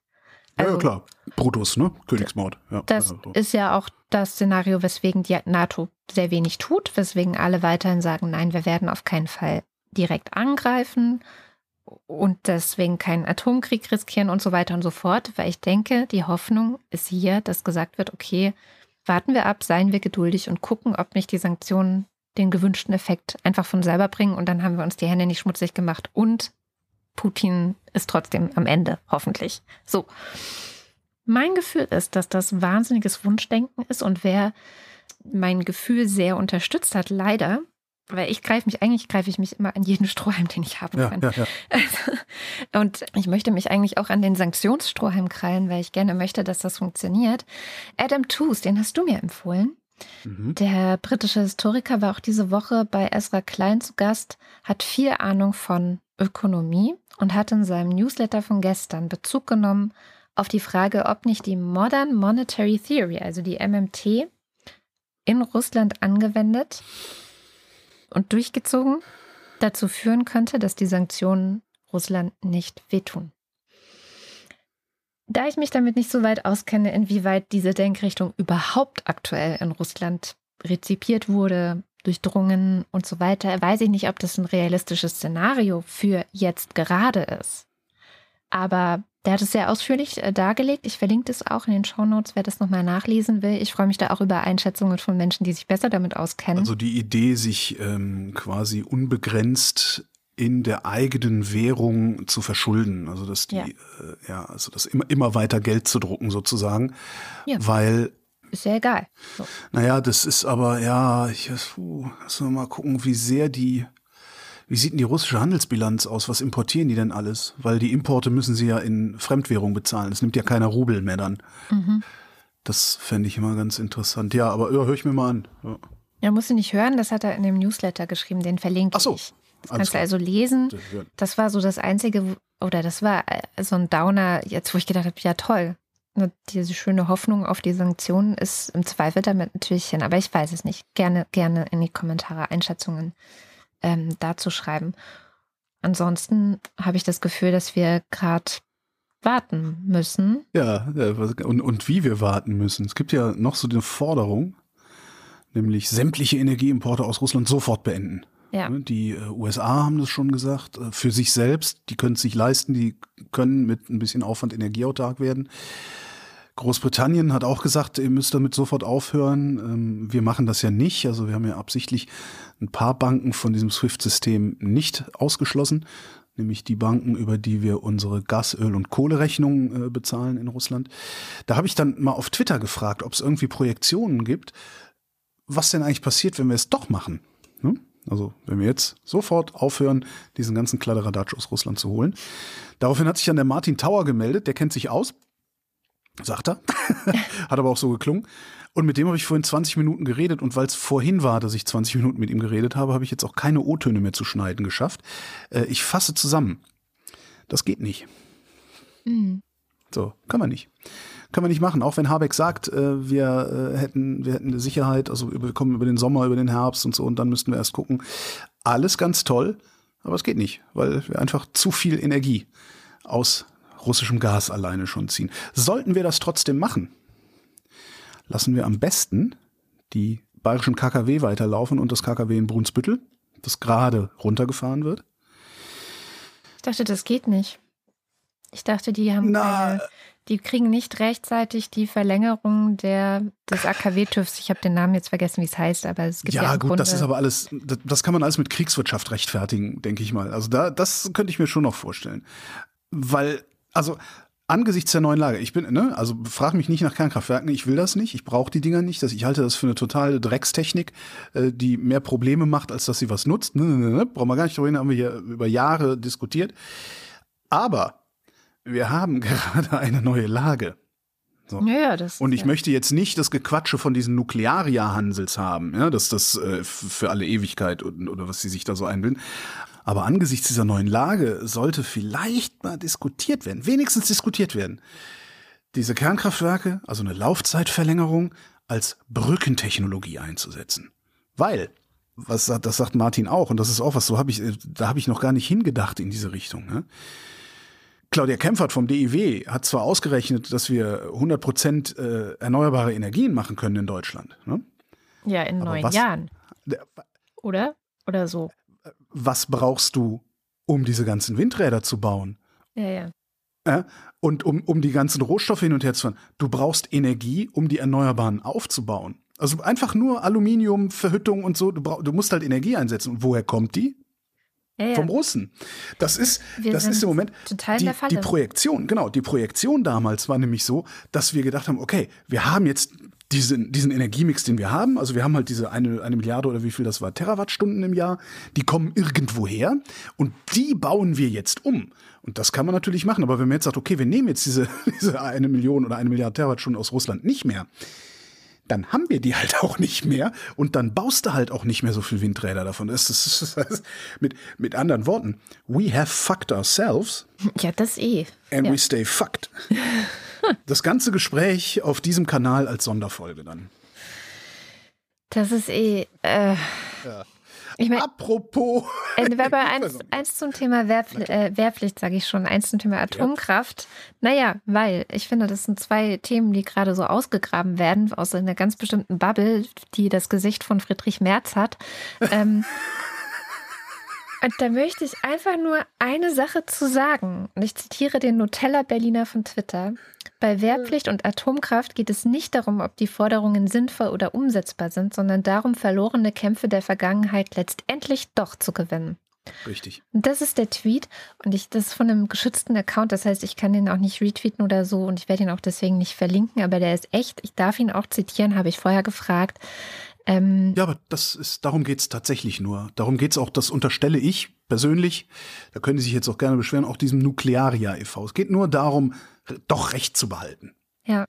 Also, ja, klar. Brutus, ne? Königsmord. Ja, das also. ist ja auch das Szenario, weswegen die NATO sehr wenig tut, weswegen alle weiterhin sagen, nein, wir werden auf keinen Fall direkt angreifen und deswegen keinen Atomkrieg riskieren und so weiter und so fort, weil ich denke, die Hoffnung ist hier, dass gesagt wird, okay, warten wir ab, seien wir geduldig und gucken, ob nicht die Sanktionen den gewünschten Effekt einfach von selber bringen und dann haben wir uns die Hände nicht schmutzig gemacht und Putin ist trotzdem am Ende, hoffentlich. So. Mein Gefühl ist, dass das wahnsinniges Wunschdenken ist und wer mein Gefühl sehr unterstützt hat, leider, weil ich greife mich, eigentlich greife ich mich immer an jeden Strohhalm, den ich haben kann. Ja, ja. Also, und ich möchte mich eigentlich auch an den Sanktionsstrohhalm krallen, weil ich gerne möchte, dass das funktioniert. Adam Tooze, den hast du mir empfohlen. Mhm. Der britische Historiker war auch diese Woche bei Ezra Klein zu Gast, hat viel Ahnung von Ökonomie und hat in seinem Newsletter von gestern Bezug genommen auf die Frage, ob nicht die Modern Monetary Theory, also die MMT, in Russland angewendet und durchgezogen dazu führen könnte, dass die Sanktionen Russland nicht wehtun. Da ich mich damit nicht so weit auskenne, inwieweit diese Denkrichtung überhaupt aktuell in Russland rezipiert wurde, durchdrungen und so weiter, weiß ich nicht, ob das ein realistisches Szenario für jetzt gerade ist. Aber der hat es sehr ausführlich äh, dargelegt. Ich verlinke das auch in den Shownotes, wer das nochmal nachlesen will. Ich freue mich da auch über Einschätzungen von Menschen, die sich besser damit auskennen. Also die Idee, sich ähm, quasi unbegrenzt in der eigenen Währung zu verschulden. Also dass die, ja, äh, ja also das immer, immer weiter Geld zu drucken sozusagen. Ja. Weil ist ja egal. So. Naja, das ist aber, ja, ich puh, lass mal gucken, wie sehr die, wie sieht denn die russische Handelsbilanz aus? Was importieren die denn alles? Weil die Importe müssen sie ja in Fremdwährung bezahlen. Es nimmt ja keiner Rubel mehr dann. Mhm. Das fände ich immer ganz interessant. Ja, aber ja, höre ich mir mal an. Ja. ja, musst du nicht hören, das hat er in dem Newsletter geschrieben, den verlinke Ach so. ich. Das kannst du also lesen. Das war so das Einzige, oder das war äh, so ein Downer, jetzt wo ich gedacht habe, ja toll, diese schöne Hoffnung auf die Sanktionen ist im Zweifel damit natürlich hin. Aber ich weiß es nicht. Gerne, gerne in die Kommentare Einschätzungen ähm, dazu schreiben. Ansonsten habe ich das Gefühl, dass wir gerade warten müssen. Ja, und, und wie wir warten müssen. Es gibt ja noch so eine Forderung, nämlich sämtliche Energieimporte aus Russland sofort beenden. Ja. Ne, die äh, USA haben das schon gesagt, äh, für sich selbst, die können es sich leisten, die können mit ein bisschen Aufwand energieautark werden. Großbritannien hat auch gesagt, ihr müsst damit sofort aufhören. Ähm, wir machen das ja nicht. Also wir haben ja absichtlich ein paar Banken von diesem SWIFT-System nicht ausgeschlossen, nämlich die Banken, über die wir unsere Gas-, Öl- und Kohlerechnungen äh, bezahlen in Russland. Da habe ich dann mal auf Twitter gefragt, ob es irgendwie Projektionen gibt, was denn eigentlich passiert, wenn wir es doch machen. Also wenn wir jetzt sofort aufhören, diesen ganzen Kladderadatsch aus Russland zu holen. Daraufhin hat sich dann der Martin Tauer gemeldet, der kennt sich aus, sagt er, hat aber auch so geklungen. Und mit dem habe ich vorhin 20 Minuten geredet und weil es vorhin war, dass ich 20 Minuten mit ihm geredet habe, habe ich jetzt auch keine O-Töne mehr zu schneiden geschafft. Äh, ich fasse zusammen. Das geht nicht. Mhm. So, kann man nicht. Kann man nicht machen. Auch wenn Habeck sagt, äh, wir äh, hätten, wir hätten eine Sicherheit, also wir kommen über den Sommer, über den Herbst und so und dann müssten wir erst gucken. Alles ganz toll, aber es geht nicht, weil wir einfach zu viel Energie aus russischem Gas alleine schon ziehen. Sollten wir das trotzdem machen, lassen wir am besten die bayerischen KKW weiterlaufen und das KKW in Brunsbüttel, das gerade runtergefahren wird. Ich dachte, das geht nicht. Ich dachte, die haben Na, keine, die kriegen nicht rechtzeitig die Verlängerung der, des AKW-TÜVs. Ich habe den Namen jetzt vergessen, wie es heißt, aber es gibt ja, Ja, gut, Grunde, das ist aber alles, das, das kann man alles mit Kriegswirtschaft rechtfertigen, denke ich mal. Also da, das könnte ich mir schon noch vorstellen. Weil, also angesichts der neuen Lage, ich bin, ne, also frag mich nicht nach Kernkraftwerken, ich will das nicht, ich brauche die Dinger nicht, das, ich halte das für eine totale Dreckstechnik, äh, die mehr Probleme macht, als dass sie was nutzt. Ne, ne, ne, ne, brauchen wir gar nicht drüber reden, haben wir hier über Jahre diskutiert. Aber wir haben gerade eine neue Lage. So. Ja, ja, das Und ich ja. möchte jetzt nicht das Gequatsche von diesen Nuklearia-Hansels haben, ja, dass das äh, für alle Ewigkeit und, oder was sie sich da so einbilden. Aber angesichts dieser neuen Lage sollte vielleicht mal diskutiert werden, wenigstens diskutiert werden, diese Kernkraftwerke, also eine Laufzeitverlängerung, als Brückentechnologie einzusetzen. Weil, was sagt, das sagt Martin auch, und das ist auch was, so habe ich, äh, da habe ich noch gar nicht hingedacht in diese Richtung. Ne? Claudia Kempfert vom DIW hat zwar ausgerechnet, dass wir 100 Prozent äh, erneuerbare Energien machen können in Deutschland. Ne? ja, in aber neun was- Jahren, Der- oder? Oder so. Was brauchst du, um diese ganzen Windräder zu bauen? Ja, ja. Äh? Und um, um die ganzen Rohstoffe hin und her zu fahren. Du brauchst Energie, um die Erneuerbaren aufzubauen. Also einfach nur Aluminium, Verhüttung und so. Du, brauch, du musst halt Energie einsetzen. Und woher kommt die? Ja, ja. Vom Russen. Das ist, Wir das ist im Moment die, die Projektion, genau, die Projektion damals war nämlich so, dass wir gedacht haben, okay, wir haben jetzt diesen, diesen Energiemix, den wir haben, also wir haben halt diese eine, eine Milliarde oder wie viel das war, Terawattstunden im Jahr, die kommen irgendwo her und die bauen wir jetzt um. Und das kann man natürlich machen, aber wenn man jetzt sagt, okay, wir nehmen jetzt diese, diese eine Million oder eine Milliarde Terawattstunden aus Russland nicht mehr, dann haben wir die halt auch nicht mehr und dann baust du halt auch nicht mehr so viel Windräder davon. Das ist, das heißt, mit, mit anderen Worten, we have fucked ourselves ja, das eh. and ja. we stay fucked. Das ganze Gespräch auf diesem Kanal als Sonderfolge dann. Das ist eh. Äh, Ich meine, Apropos. äh, eins, eins zum Thema Wehrpfli äh, Wehrpflicht, sage ich schon, eins zum Thema Atomkraft. Naja, weil ich finde, das sind zwei Themen, die gerade so ausgegraben werden aus einer ganz bestimmten Bubble, die das Gesicht von Friedrich Merz hat. Ähm, und da möchte ich einfach nur eine Sache zu sagen. Und ich zitiere den Nutella-Berliner von Twitter. Bei Wehrpflicht und Atomkraft geht es nicht darum, ob die Forderungen sinnvoll oder umsetzbar sind, sondern darum, verlorene Kämpfe der Vergangenheit letztendlich doch zu gewinnen. Richtig. Und das ist der Tweet und ich das ist von einem geschützten Account, das heißt, ich kann den auch nicht retweeten oder so und ich werde ihn auch deswegen nicht verlinken, aber der ist echt, ich darf ihn auch zitieren, habe ich vorher gefragt. Ähm, Ja, aber das ist, darum geht's tatsächlich nur. Darum geht's auch, das unterstelle ich persönlich, da können Sie sich jetzt auch gerne beschweren, auch diesem Nuklearia e.V. Es geht nur darum, doch Recht zu behalten. Ja.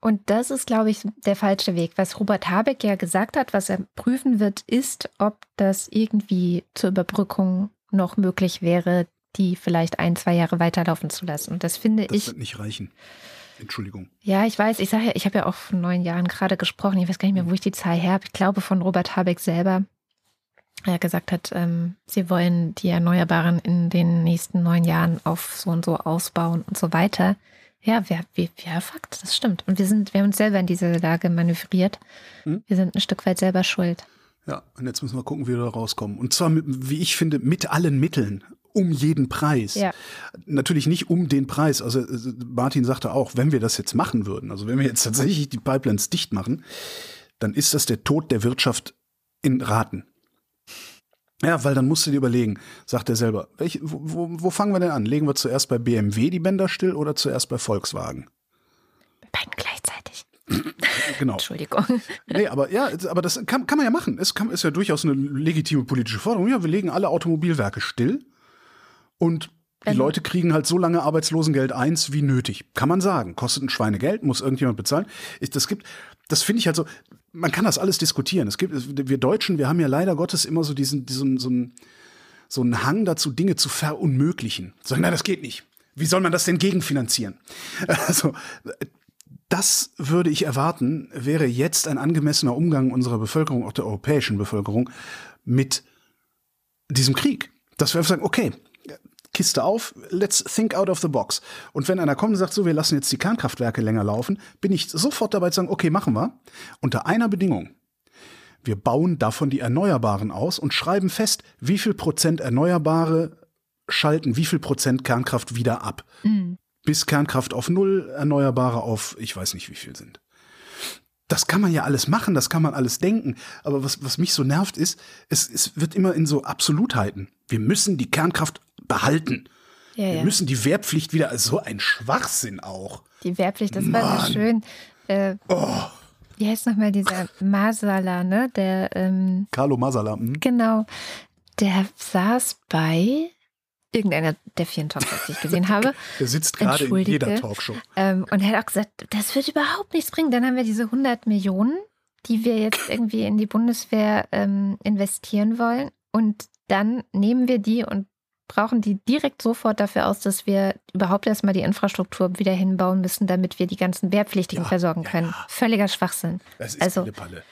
Und das ist, glaube ich, der falsche Weg. Was Robert Habeck ja gesagt hat, was er prüfen wird, ist, ob das irgendwie zur Überbrückung noch möglich wäre, die vielleicht ein, zwei Jahre weiterlaufen zu lassen. Und das finde Das ich, wird nicht reichen. Entschuldigung. ja, ich weiß, ich sage ja, ich habe ja auch von neun Jahren gerade gesprochen. Ich weiß gar nicht mehr, wo ich die Zahl her habe. Ich glaube von Robert Habeck selber. Er gesagt hat, ähm, sie wollen die Erneuerbaren in den nächsten neun Jahren auf so und so ausbauen und so weiter. Ja, wer, wer, wer Fakt, das stimmt. Und wir sind, wir haben uns selber in diese Lage manövriert. Hm? Wir sind ein Stück weit selber schuld. Ja, und jetzt müssen wir gucken, wie wir da rauskommen. Und zwar, mit, wie ich finde, mit allen Mitteln. Um jeden Preis. Ja. Natürlich nicht um den Preis. Also äh, Martin sagte auch, wenn wir das jetzt machen würden, also wenn wir jetzt tatsächlich die Pipelines dicht machen, dann ist das der Tod der Wirtschaft in Raten. Ja, weil dann musst du dir überlegen, sagt er selber, welche, wo, wo, wo fangen wir denn an? Legen wir zuerst bei BMW die Bänder still oder zuerst bei Volkswagen? Bei beiden gleichzeitig. genau. Entschuldigung. Nee, aber ja, aber das kann, kann man ja machen. Es kann, ist ja durchaus eine legitime politische Forderung. Ja, wir legen alle Automobilwerke still und die Genau. Leute kriegen halt so lange Arbeitslosengeld eins wie nötig. Kann man sagen. Kostet ein Schweinegeld, muss irgendjemand bezahlen. Ich, das gibt, das finde ich halt so, man kann das alles diskutieren. Es gibt, wir Deutschen, wir haben ja leider Gottes immer so diesen, diesen so einen, so einen Hang dazu, Dinge zu verunmöglichen. Sagen, nein, das geht nicht. Wie soll man das denn gegenfinanzieren? Also, das würde ich erwarten, wäre jetzt ein angemessener Umgang unserer Bevölkerung, auch der europäischen Bevölkerung, mit diesem Krieg. Dass wir einfach sagen, okay, Kiste auf, let's think out of the box. Und wenn einer kommt und sagt, so, wir lassen jetzt die Kernkraftwerke länger laufen, bin ich sofort dabei zu sagen, okay, machen wir. Unter einer Bedingung. Wir bauen davon die Erneuerbaren aus und schreiben fest, wie viel Prozent Erneuerbare schalten wie viel Prozent Kernkraft wieder ab. Bis Kernkraft auf Null, Erneuerbare auf ich weiß nicht wie viel sind. Das kann man ja alles machen, das kann man alles denken. Aber was, was mich so nervt ist, es, es wird immer in so Absolutheiten. Wir müssen die Kernkraft behalten. Ja, Wir ja. müssen die Wehrpflicht wieder, also so ein Schwachsinn auch. Die Wehrpflicht, das war Mann. so schön. Äh, Oh, wie heißt nochmal dieser Masala, ne? Der, ähm, Carlo Masala. Hm? genau, der saß bei irgendeiner der vielen Talkshows, die ich gesehen habe. Der sitzt gerade in jeder Talkshow. Ähm, und er hat auch gesagt, das wird überhaupt nichts bringen. Dann haben wir diese 100 Millionen, die wir jetzt irgendwie in die Bundeswehr ähm, investieren wollen. Und dann nehmen wir die und brauchen die direkt sofort dafür aus, dass wir überhaupt erstmal die Infrastruktur wieder hinbauen müssen, damit wir die ganzen Wehrpflichtigen Ja, versorgen ja, können. ja. Völliger Schwachsinn. Das ist Also- also, Palle.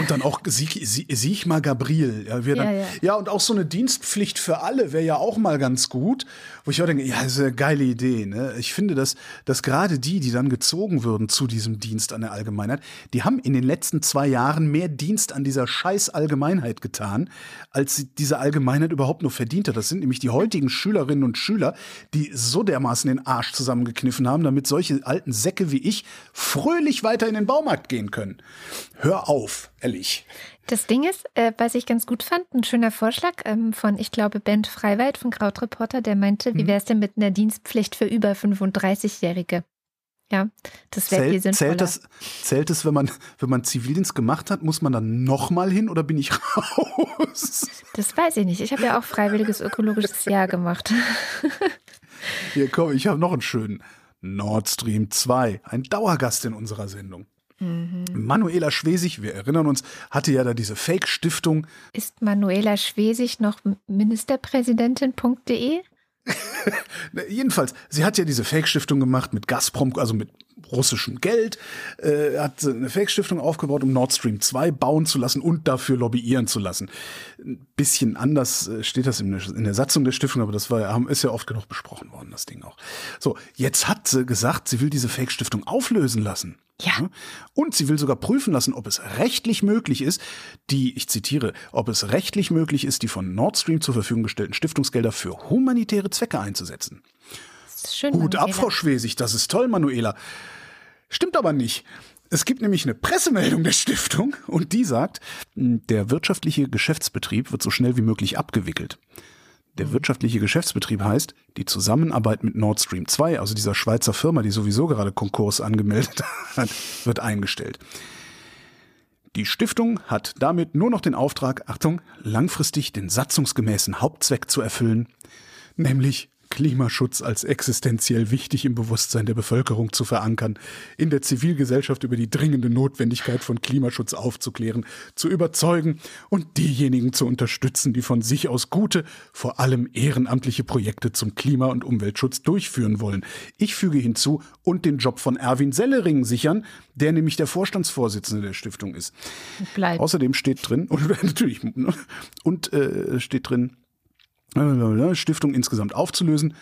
Und dann auch Sieg, Sie- Sigmar Gabriel. Ja, wir dann, Ja, ja, ja. und auch so eine Dienstpflicht für alle wäre ja auch mal ganz gut. Wo ich auch denke, ja, ist eine geile Idee. Ne? Ich finde, dass, dass gerade die, die dann gezogen würden zu diesem Dienst an der Allgemeinheit, die haben in den letzten zwei Jahren mehr Dienst an dieser scheiß Allgemeinheit getan, als diese Allgemeinheit überhaupt nur verdient hat. Das sind nämlich die heutigen Schülerinnen und Schüler, die so dermaßen den Arsch zusammengekniffen haben, damit solche alten Säcke wie ich fröhlich weiter in den Baumarkt gehen können. Hör auf, ehrlich. Das Ding ist, äh, was ich ganz gut fand, ein schöner Vorschlag ähm, von, ich glaube, Bent Freiwald von Krautreporter, der meinte, Mhm. wie wäre es denn mit einer Dienstpflicht für über 35-Jährige? Ja, das wäre viel Zählt, sinnvoller. zählt, das, zählt das, wenn man, wenn man Zivildienst gemacht hat, muss man dann nochmal hin oder bin ich raus? Das weiß ich nicht. Ich habe ja auch freiwilliges ökologisches Jahr gemacht. Hier komm, ich habe noch einen schönen. Nord Stream 2, ein Dauergast in unserer Sendung. Mhm. Manuela Schwesig, wir erinnern uns, hatte ja da diese Fake-Stiftung. Ist Manuela Schwesig noch Ministerpräsidentin.de? Jedenfalls, sie hat ja diese Fake-Stiftung gemacht mit Gazprom, also mit russischem Geld, äh, hat eine Fake-Stiftung aufgebaut, um Nord Stream 2 bauen zu lassen und dafür lobbyieren zu lassen. Ein bisschen anders äh, steht das in der, in der Satzung der Stiftung, aber das war, ist ja oft genug besprochen worden, das Ding auch. So, jetzt hat sie gesagt, sie will diese Fake-Stiftung auflösen lassen. Ja. Und sie will sogar prüfen lassen, ob es rechtlich möglich ist, die, ich zitiere, ob es rechtlich möglich ist, die von Nord Stream zur Verfügung gestellten Stiftungsgelder für humanitäre Zwecke einzusetzen. Schön. Hut ab. Frau Schwesig, das ist toll, Manuela. Stimmt aber nicht. Es gibt nämlich eine Pressemeldung der Stiftung und die sagt, der wirtschaftliche Geschäftsbetrieb wird so schnell wie möglich abgewickelt. Der wirtschaftliche Geschäftsbetrieb heißt, die Zusammenarbeit mit Nord Stream 2, also dieser Schweizer Firma, die sowieso gerade Konkurs angemeldet hat, wird eingestellt. Die Stiftung hat damit nur noch den Auftrag, Achtung, langfristig den satzungsgemäßen Hauptzweck zu erfüllen, nämlich Klimaschutz als existenziell wichtig im Bewusstsein der Bevölkerung zu verankern, in der Zivilgesellschaft über die dringende Notwendigkeit von Klimaschutz aufzuklären, zu überzeugen und diejenigen zu unterstützen, die von sich aus gute, vor allem ehrenamtliche Projekte zum Klima- und Umweltschutz durchführen wollen. Ich füge hinzu und den Job von Erwin Sellering sichern, der nämlich der Vorstandsvorsitzende der Stiftung ist. Bleibt. Außerdem steht drin, und natürlich, und äh, steht drin, Stiftung insgesamt aufzulösen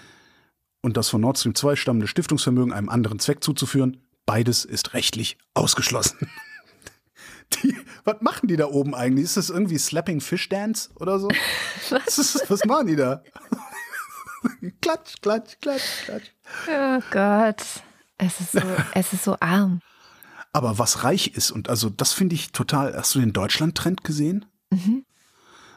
und das von Nord Stream 2 stammende Stiftungsvermögen einem anderen Zweck zuzuführen. Beides ist rechtlich ausgeschlossen. Die, was machen die da oben eigentlich? Ist das irgendwie Slapping Fish Dance oder so? Was, ist, was machen die da? klatsch, klatsch, klatsch, klatsch. Oh Gott. Es ist so, es ist so arm. Aber was reich ist, und also das finde ich total. Hast du den Deutschland-Trend gesehen?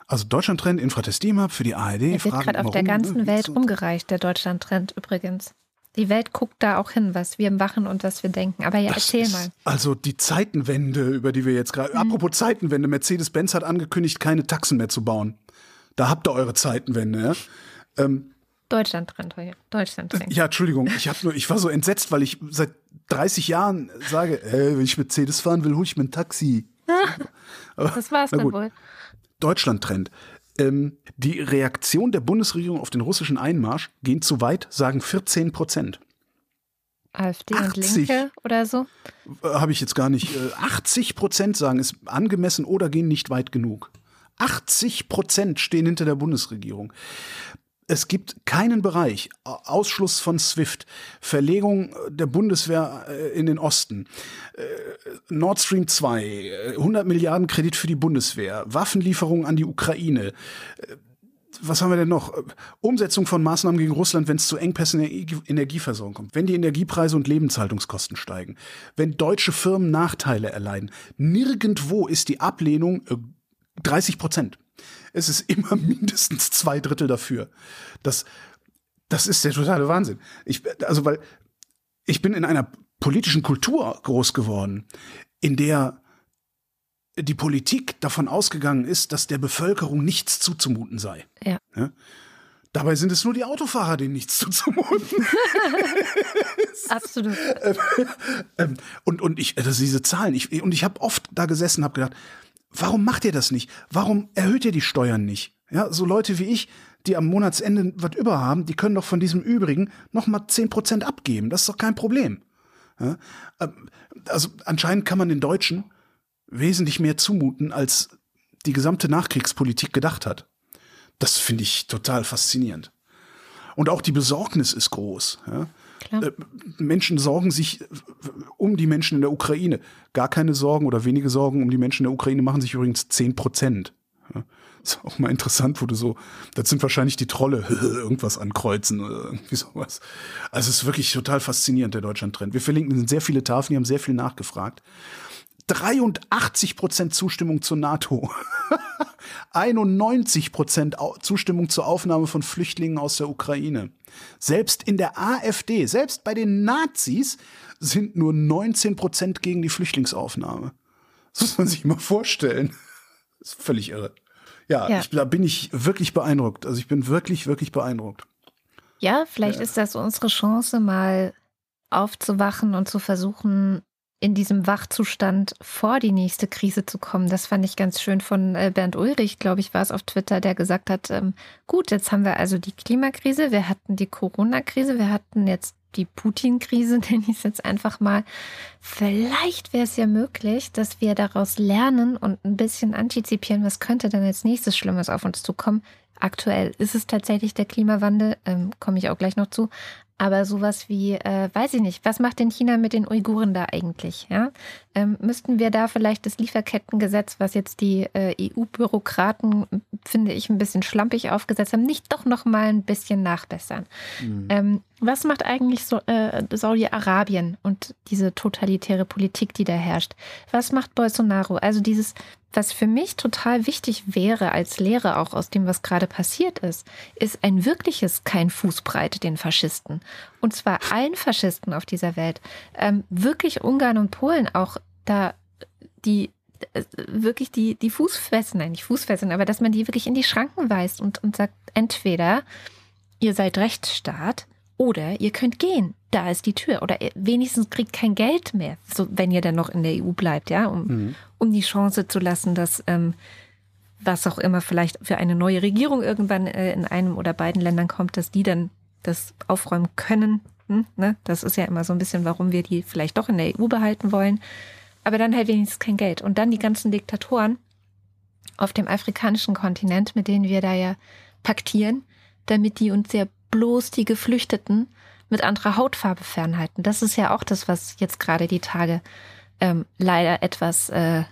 Also Deutschland-Trend, Infratestima für die ARD. Der wird gerade auf der ganzen Welt so. rumgereicht, der Deutschland-Trend übrigens. Die Welt guckt da auch hin, was wir machen und was wir denken. Aber ja, Das erzähl mal. Also die Zeitenwende, über die wir jetzt gerade. Apropos Zeitenwende, Mercedes-Benz hat angekündigt, keine Taxen mehr zu bauen. Da habt ihr eure Zeitenwende, ja? Ähm, Deutschland drin, Holger. Deutschland drin. ja, Entschuldigung, ich, hab nur, ich war so entsetzt, weil ich seit 30 Jahren sage, ey, wenn ich Mercedes fahren will, hole ich mir ein Taxi. Aber, Das war's dann wohl. Deutschland-Trend. Ähm, die Reaktion der Bundesregierung auf den russischen Einmarsch gehen zu weit, sagen 14 Prozent. AfD und 80. Linke oder so. Äh, Habe ich jetzt gar nicht. Äh, 80 Prozent sagen, ist angemessen oder gehen nicht weit genug. 80 Prozent stehen hinter der Bundesregierung. Es gibt keinen Bereich, Au- Ausschluss von SWIFT, Verlegung der Bundeswehr äh, in den Osten, äh, Nord Stream 2, äh, 100 Milliarden Kredit für die Bundeswehr, Waffenlieferungen an die Ukraine, äh, was haben wir denn noch? Äh, Umsetzung von Maßnahmen gegen Russland, wenn es zu Engpässen in der Energie- Energieversorgung kommt, wenn die Energiepreise und Lebenshaltungskosten steigen, wenn deutsche Firmen Nachteile erleiden. Nirgendwo ist die Ablehnung äh, 30 Prozent. Es ist immer mindestens zwei Drittel dafür. Das, das ist der totale Wahnsinn. Ich, also, weil ich bin in einer politischen Kultur groß geworden, in der die Politik davon ausgegangen ist, dass der Bevölkerung nichts zuzumuten sei. Ja. Dabei sind es nur die Autofahrer, denen nichts zuzumuten. Absolut. Ähm, und, und ich, also diese Zahlen, ich, und ich habe oft da gesessen, habe gedacht, warum macht ihr das nicht? Warum erhöht ihr die Steuern nicht? Ja, so Leute wie ich, die am Monatsende was über haben, die können doch von diesem übrigen noch mal 10% abgeben. Das ist doch kein Problem. Ja, ähm, also anscheinend kann man den Deutschen wesentlich mehr zumuten, als die gesamte Nachkriegspolitik gedacht hat. Das finde ich total faszinierend. Und auch die Besorgnis ist groß. Ja? Klar. Äh, Menschen sorgen sich äh, um die Menschen in der Ukraine. Gar keine Sorgen oder wenige Sorgen um die Menschen in der Ukraine machen sich übrigens 10 Prozent. Ist auch mal interessant, wo du so, das sind wahrscheinlich die Trolle, irgendwas ankreuzen oder irgendwie sowas. Also es ist wirklich total faszinierend, der Deutschland-Trend. Wir verlinken sehr viele Tafeln, die haben sehr viel nachgefragt. 83 Prozent Zustimmung zur NATO. 91 Prozent Zustimmung zur Aufnahme von Flüchtlingen aus der Ukraine. Selbst in der AfD, selbst bei den Nazis sind nur 19 Prozent gegen die Flüchtlingsaufnahme. Das muss man sich mal vorstellen. Das ist völlig irre. Ja, Ja. Ich, da bin ich wirklich beeindruckt. Also ich bin wirklich, wirklich beeindruckt. Ja, vielleicht ist das unsere Chance, mal aufzuwachen und zu versuchen, in diesem Wachzustand vor die nächste Krise zu kommen. Das fand ich ganz schön von äh, Bernd Ulrich, glaube ich, war es auf Twitter, der gesagt hat, ähm, gut, jetzt haben wir also die Klimakrise, wir hatten die Corona-Krise, wir hatten jetzt die Putin-Krise, nenne ich es jetzt einfach mal. Vielleicht wäre es ja möglich, dass wir daraus lernen und ein bisschen antizipieren, was könnte denn als nächstes Schlimmes auf uns zukommen. Aktuell ist es tatsächlich der Klimawandel, ähm, komme ich auch gleich noch zu. Aber sowas wie, äh, weiß ich nicht, was macht denn China mit den Uiguren da eigentlich? Ja? Ähm, müssten wir da vielleicht das Lieferkettengesetz, was jetzt die äh, EU-Bürokraten, finde ich, ein bisschen schlampig aufgesetzt haben, nicht doch noch mal ein bisschen nachbessern? Ähm, was macht eigentlich so, äh, Saudi-Arabien und diese totalitäre Politik, die da herrscht? Was macht Bolsonaro? Also dieses, was für mich total wichtig wäre als Lehre auch aus dem, was gerade passiert ist, ist ein wirkliches kein Fußbreit den Faschisten. Und zwar allen Faschisten auf dieser Welt. Ähm, wirklich Ungarn und Polen auch da die äh, wirklich die, die Fußfesseln, nein, nicht Fußfesseln, aber dass man die wirklich in die Schranken weist und, und sagt, entweder ihr seid Rechtsstaat oder ihr könnt gehen. Da ist die Tür. Oder wenigstens kriegt kein Geld mehr, so, wenn ihr dann noch in der EU bleibt, ja, um, um die Chance zu lassen, dass ähm, was auch immer vielleicht für eine neue Regierung irgendwann äh, in einem oder beiden Ländern kommt, dass die dann das aufräumen können. Hm, ne? Das ist ja immer so ein bisschen, warum wir die vielleicht doch in der EU behalten wollen. Aber dann halt wenigstens kein Geld. Und dann die ganzen Diktatoren auf dem afrikanischen Kontinent, mit denen wir da ja paktieren, damit die uns ja bloß die Geflüchteten mit anderer Hautfarbe fernhalten. Das ist ja auch das, was jetzt gerade die Tage ähm, leider etwas äh,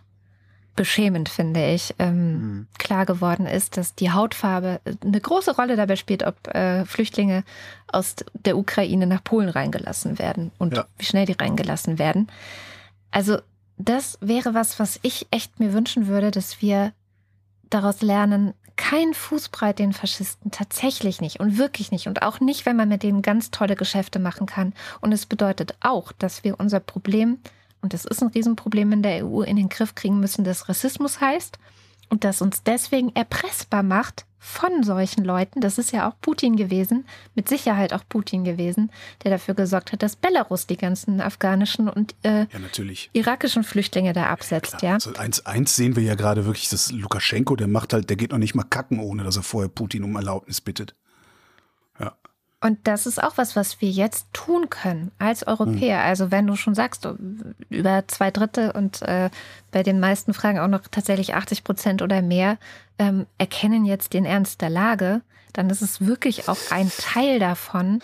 beschämend, finde ich, ähm, klar geworden ist, dass die Hautfarbe eine große Rolle dabei spielt, ob äh, Flüchtlinge aus der Ukraine nach Polen reingelassen werden und Ja. wie schnell die reingelassen werden. Also das wäre was, was ich echt mir wünschen würde, dass wir daraus lernen, keinen Fußbreit den Faschisten, tatsächlich nicht und wirklich nicht. Und auch nicht, wenn man mit denen ganz tolle Geschäfte machen kann. Und es bedeutet auch, dass wir unser Problem, und das ist ein Riesenproblem in der EU, in den Griff kriegen müssen, das Rassismus heißt und das uns deswegen erpressbar macht von solchen Leuten. Das ist ja auch Putin gewesen, mit Sicherheit auch Putin gewesen, der dafür gesorgt hat, dass Belarus die ganzen afghanischen und äh, ja, irakischen Flüchtlinge da absetzt. Ja, ja. Also eins, eins sehen wir ja gerade wirklich, dass Lukaschenko, der macht halt, der geht noch nicht mal kacken, ohne dass er vorher Putin um Erlaubnis bittet. Und das ist auch was, was wir jetzt tun können als Europäer. Mhm. Also wenn du schon sagst, über zwei Drittel und äh, bei den meisten Fragen auch noch tatsächlich 80 Prozent oder mehr ähm, erkennen jetzt den Ernst der Lage, dann ist es wirklich auch ein Teil davon,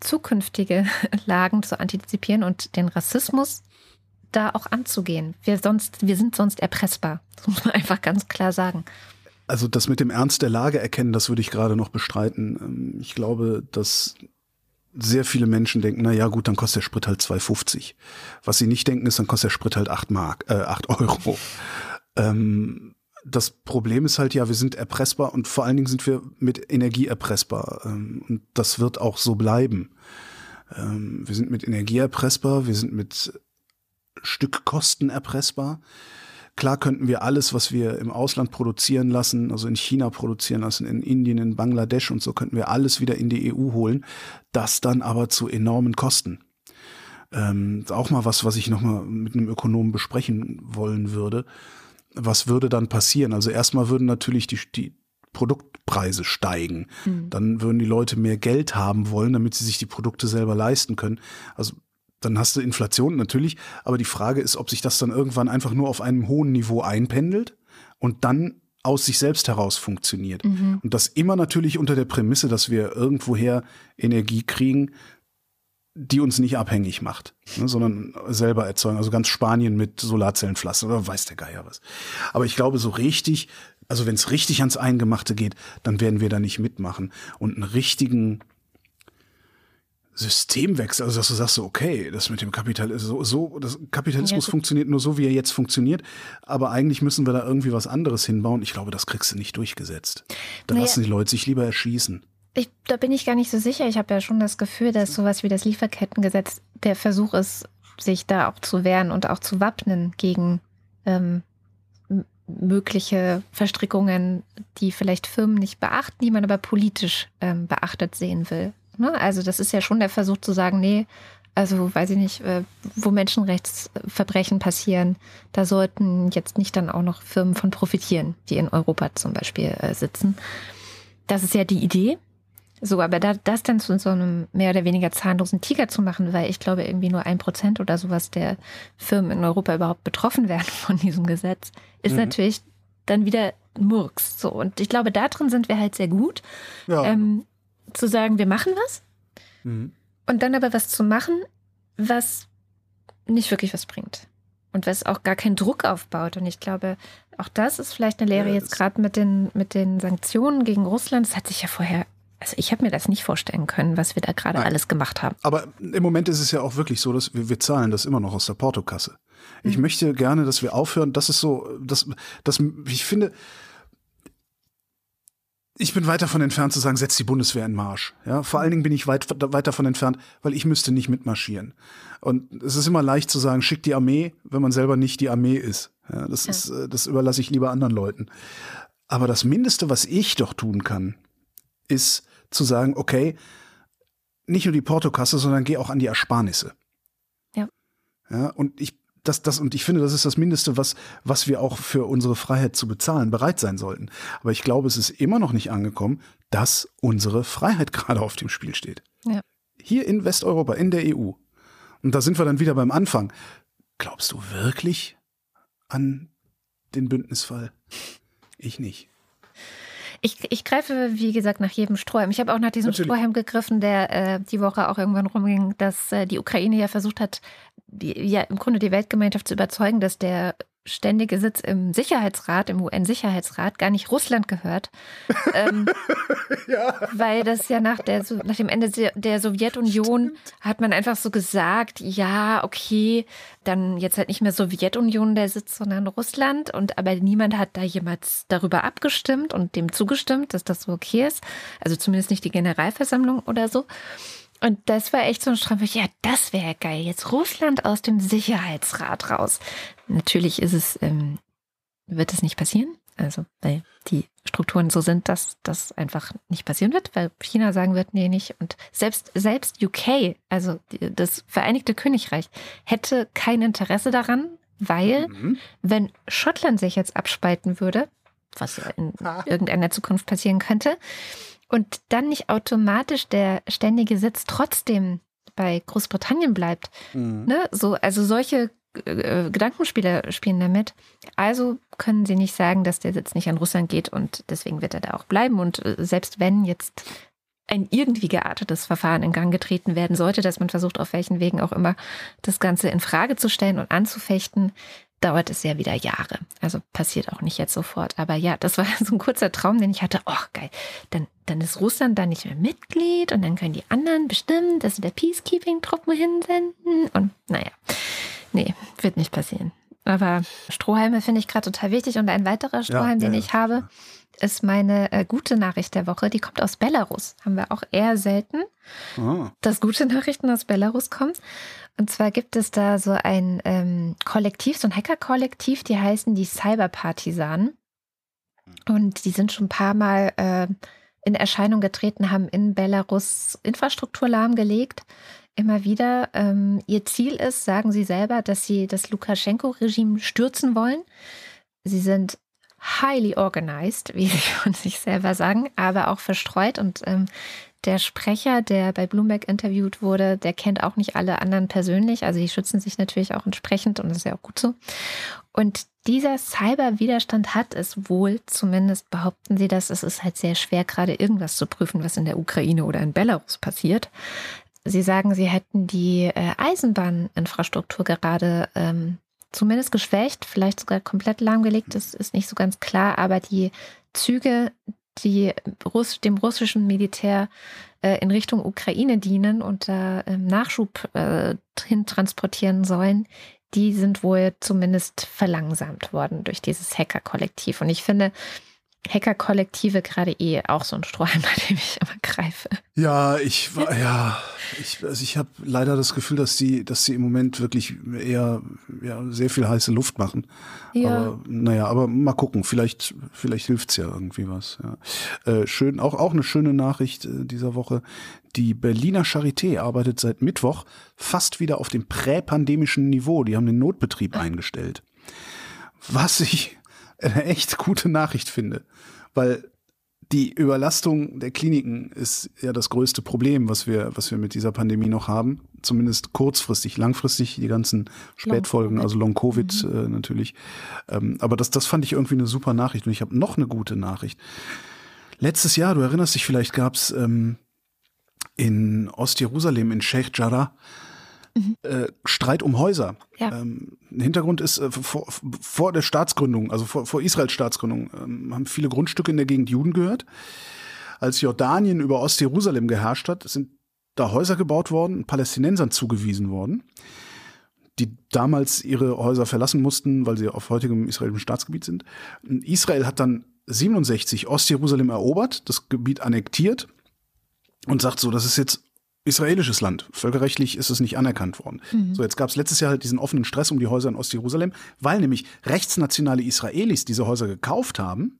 zukünftige Lagen zu antizipieren und den Rassismus da auch anzugehen. Wir, sonst, wir sind sonst erpressbar. Das muss man einfach ganz klar sagen. Also das mit dem Ernst der Lage erkennen, das würde ich gerade noch bestreiten. Ähm, ich glaube, dass sehr viele Menschen denken, na ja, gut, dann kostet der Sprit halt 2,50. Was sie nicht denken, ist, dann kostet der Sprit halt 8 Mark, äh, 8 Euro. Ähm, das Problem ist halt ja, wir sind erpressbar und vor allen Dingen sind wir mit Energie erpressbar. Ähm, und das wird auch so bleiben. Ähm, wir sind mit Energie erpressbar, wir sind mit Stückkosten erpressbar. Klar könnten wir alles, was wir im Ausland produzieren lassen, also in China produzieren lassen, in Indien, in Bangladesch und so, könnten wir alles wieder in die EU holen. Das dann aber zu enormen Kosten. Ähm, auch mal was, was ich nochmal mit einem Ökonomen besprechen wollen würde. Was würde dann passieren? Also erstmal würden natürlich die, die Produktpreise steigen. Mhm. Dann würden die Leute mehr Geld haben wollen, damit sie sich die Produkte selber leisten können. Also dann hast du Inflation natürlich, aber die Frage ist, ob sich das dann irgendwann einfach nur auf einem hohen Niveau einpendelt und dann aus sich selbst heraus funktioniert. Mhm. Und das immer natürlich unter der Prämisse, dass wir irgendwoher Energie kriegen, die uns nicht abhängig macht, ne, sondern selber erzeugen. Also ganz Spanien mit Solarzellenpflaster oder weiß der Geier was. Aber ich glaube, so richtig, also wenn es richtig ans Eingemachte geht, dann werden wir da nicht mitmachen. Und einen richtigen Systemwechsel, also dass du sagst, so, okay, das mit dem Kapitalismus, so, so das Kapitalismus ja, funktioniert nur so, wie er jetzt funktioniert, aber eigentlich müssen wir da irgendwie was anderes hinbauen. Ich glaube, das kriegst du nicht durchgesetzt. Da naja, lassen die Leute sich lieber erschießen. Ich, da bin ich gar nicht so sicher. Ich habe ja schon das Gefühl, dass sowas wie das Lieferkettengesetz der Versuch ist, sich da auch zu wehren und auch zu wappnen gegen ähm, mögliche Verstrickungen, die vielleicht Firmen nicht beachten, die man aber politisch ähm, beachtet sehen will. Ne? Also das ist ja schon der Versuch zu sagen, nee, also weiß ich nicht, äh, wo Menschenrechtsverbrechen passieren, da sollten jetzt nicht dann auch noch Firmen von profitieren, die in Europa zum Beispiel äh, sitzen. Das ist ja die Idee. So, aber da, das dann zu so einem mehr oder weniger zahnlosen Tiger zu machen, weil ich glaube, irgendwie nur ein Prozent oder sowas der Firmen in Europa überhaupt betroffen werden von diesem Gesetz, ist mhm. natürlich dann wieder Murks. So, und ich glaube, da drin sind wir halt sehr gut. Ja. Ähm, zu sagen, wir machen was mhm. und dann aber was zu machen, was nicht wirklich was bringt und was auch gar keinen Druck aufbaut. Und ich glaube, auch das ist vielleicht eine Lehre ja, jetzt gerade mit den, mit den Sanktionen gegen Russland. Das hat sich ja vorher, also ich habe mir das nicht vorstellen können, was wir da gerade alles gemacht haben. Aber im Moment ist es ja auch wirklich so, dass wir, wir zahlen das immer noch aus der Portokasse. Ich mhm. möchte gerne, dass wir aufhören. Das ist so, das, das, ich finde, ich bin weit davon entfernt zu sagen, setz die Bundeswehr in Marsch. Ja, vor allen Dingen bin ich weit, weit davon entfernt, weil ich müsste nicht mitmarschieren. Und es ist immer leicht zu sagen, schick die Armee, wenn man selber nicht die Armee ist. Ja, das ja. ist, äh, das überlasse ich lieber anderen Leuten. Aber das Mindeste, was ich doch tun kann, ist zu sagen, okay, nicht nur die Portokasse, sondern geh auch an die Ersparnisse. Ja. Ja, und ich das, das, und ich finde, das ist das Mindeste, was, was wir auch für unsere Freiheit zu bezahlen bereit sein sollten. Aber ich glaube, es ist immer noch nicht angekommen, dass unsere Freiheit gerade auf dem Spiel steht. Ja. Hier in Westeuropa, in der EU. Und da sind wir dann wieder beim Anfang. Glaubst du wirklich an den Bündnisfall? Ich nicht. Ich, ich greife, wie gesagt, nach jedem Strohhalm. Ich habe auch nach diesem Natürlich. Strohhalm gegriffen, der äh, die Woche auch irgendwann rumging, dass äh, die Ukraine ja versucht hat, die, ja im Grunde die Weltgemeinschaft zu überzeugen, dass der ständige Sitz im Sicherheitsrat, im UN-Sicherheitsrat, gar nicht Russland gehört. ähm, ja. Weil das ja nach, der, nach dem Ende der Sowjetunion hat man einfach so gesagt, ja, okay, dann jetzt halt nicht mehr Sowjetunion der Sitz, sondern Russland. Und aber niemand hat da jemals darüber abgestimmt und dem zugestimmt, dass das so okay ist. Also zumindest nicht die Generalversammlung oder so. Und das war echt so ein Strampel. Ja, das wäre geil. Jetzt Russland aus dem Sicherheitsrat raus. Natürlich ist es, ähm, wird es nicht passieren. Also, weil die Strukturen so sind, dass das einfach nicht passieren wird, weil China sagen wird, nee, nicht. Und selbst, selbst UK, also das Vereinigte Königreich, hätte kein Interesse daran, weil, mhm. wenn Schottland sich jetzt abspalten würde, was ja in ah. irgendeiner Zukunft passieren könnte, und dann nicht automatisch der ständige Sitz trotzdem bei Großbritannien bleibt. Mhm. Ne? So, also solche äh, Gedankenspiele spielen damit. Also können sie nicht sagen, dass der Sitz nicht an Russland geht und deswegen wird er da auch bleiben. Und äh, selbst wenn jetzt ein irgendwie geartetes Verfahren in Gang getreten werden sollte, dass man versucht, auf welchen Wegen auch immer das Ganze in Frage zu stellen und anzufechten, dauert es ja wieder Jahre. Also passiert auch nicht jetzt sofort. Aber ja, das war so ein kurzer Traum, den ich hatte. Oh, geil. Dann, dann ist Russland da nicht mehr Mitglied und dann können die anderen bestimmen, dass sie der Peacekeeping-Truppen hinsenden. Und naja, nee, wird nicht passieren. Aber Strohhalme finde ich gerade total wichtig. Und ein weiterer Strohhalm, ja, ja, den ich habe, ist meine äh, gute Nachricht der Woche. Die kommt aus Belarus. Haben wir auch eher selten, oh. dass gute Nachrichten aus Belarus kommen. Und zwar gibt es da so ein ähm, Kollektiv, so ein Hacker-Kollektiv, die heißen die Cyberpartisanen. Und die sind schon ein paar Mal äh, in Erscheinung getreten, haben in Belarus Infrastruktur lahmgelegt. Immer wieder. Ähm, ihr Ziel ist, sagen sie selber, dass sie das Lukaschenko-Regime stürzen wollen. Sie sind highly organized, wie sie von sich selber sagen, aber auch verstreut und ähm, der Sprecher, der bei Bloomberg interviewt wurde, der kennt auch nicht alle anderen persönlich. Also die schützen sich natürlich auch entsprechend und das ist ja auch gut so. Und dieser Cyberwiderstand hat es wohl, zumindest behaupten sie das, es ist halt sehr schwer, gerade irgendwas zu prüfen, was in der Ukraine oder in Belarus passiert. Sie sagen, sie hätten die äh, Eisenbahninfrastruktur gerade ähm, zumindest geschwächt, vielleicht sogar komplett lahmgelegt, das ist nicht so ganz klar, aber die Züge, die Russ dem russischen Militär äh, in Richtung Ukraine dienen und da äh, Nachschub äh, hin transportieren sollen, die sind wohl zumindest verlangsamt worden durch dieses Hacker-Kollektiv. Und ich finde, Hacker-Kollektive gerade eh auch so ein Strohhalm, bei dem ich immer greife. Ja, ich war, ja, ich, also ich habe leider das Gefühl, dass sie, dass sie im Moment wirklich eher ja, sehr viel heiße Luft machen. Ja. Aber naja, aber mal gucken, vielleicht, vielleicht hilft's ja irgendwie was. Ja. Äh, schön, auch, auch eine schöne Nachricht äh, dieser Woche. Die Berliner Charité arbeitet seit Mittwoch fast wieder auf dem präpandemischen Niveau. Die haben den Notbetrieb eingestellt. Was ich eine echt gute Nachricht finde, weil die Überlastung der Kliniken ist ja das größte Problem, was wir, was wir mit dieser Pandemie noch haben. Zumindest kurzfristig, langfristig die ganzen Spätfolgen, Long also Long-Covid mhm. äh, natürlich. Ähm, aber das, das fand ich irgendwie eine super Nachricht. Und ich habe noch eine gute Nachricht. Letztes Jahr, du erinnerst dich vielleicht, gab es ähm, in Ostjerusalem, in Sheikh Jarrah, Mhm. Äh, Streit um Häuser. Ja. Ähm, Hintergrund ist, äh, vor, vor, der Staatsgründung, also vor, vor Israels Staatsgründung, ähm, haben viele Grundstücke in der Gegend Juden gehört. Als Jordanien über Ostjerusalem geherrscht hat, sind da Häuser gebaut worden, Palästinensern zugewiesen worden, die damals ihre Häuser verlassen mussten, weil sie auf heutigem israelischen Staatsgebiet sind. Israel hat dann 67 Ostjerusalem erobert, das Gebiet annektiert und sagt so, das ist jetzt israelisches Land. Völkerrechtlich ist es nicht anerkannt worden. Mhm. So, jetzt gab es letztes Jahr halt diesen offenen Stress um die Häuser in Ostjerusalem, weil nämlich rechtsnationale Israelis diese Häuser gekauft haben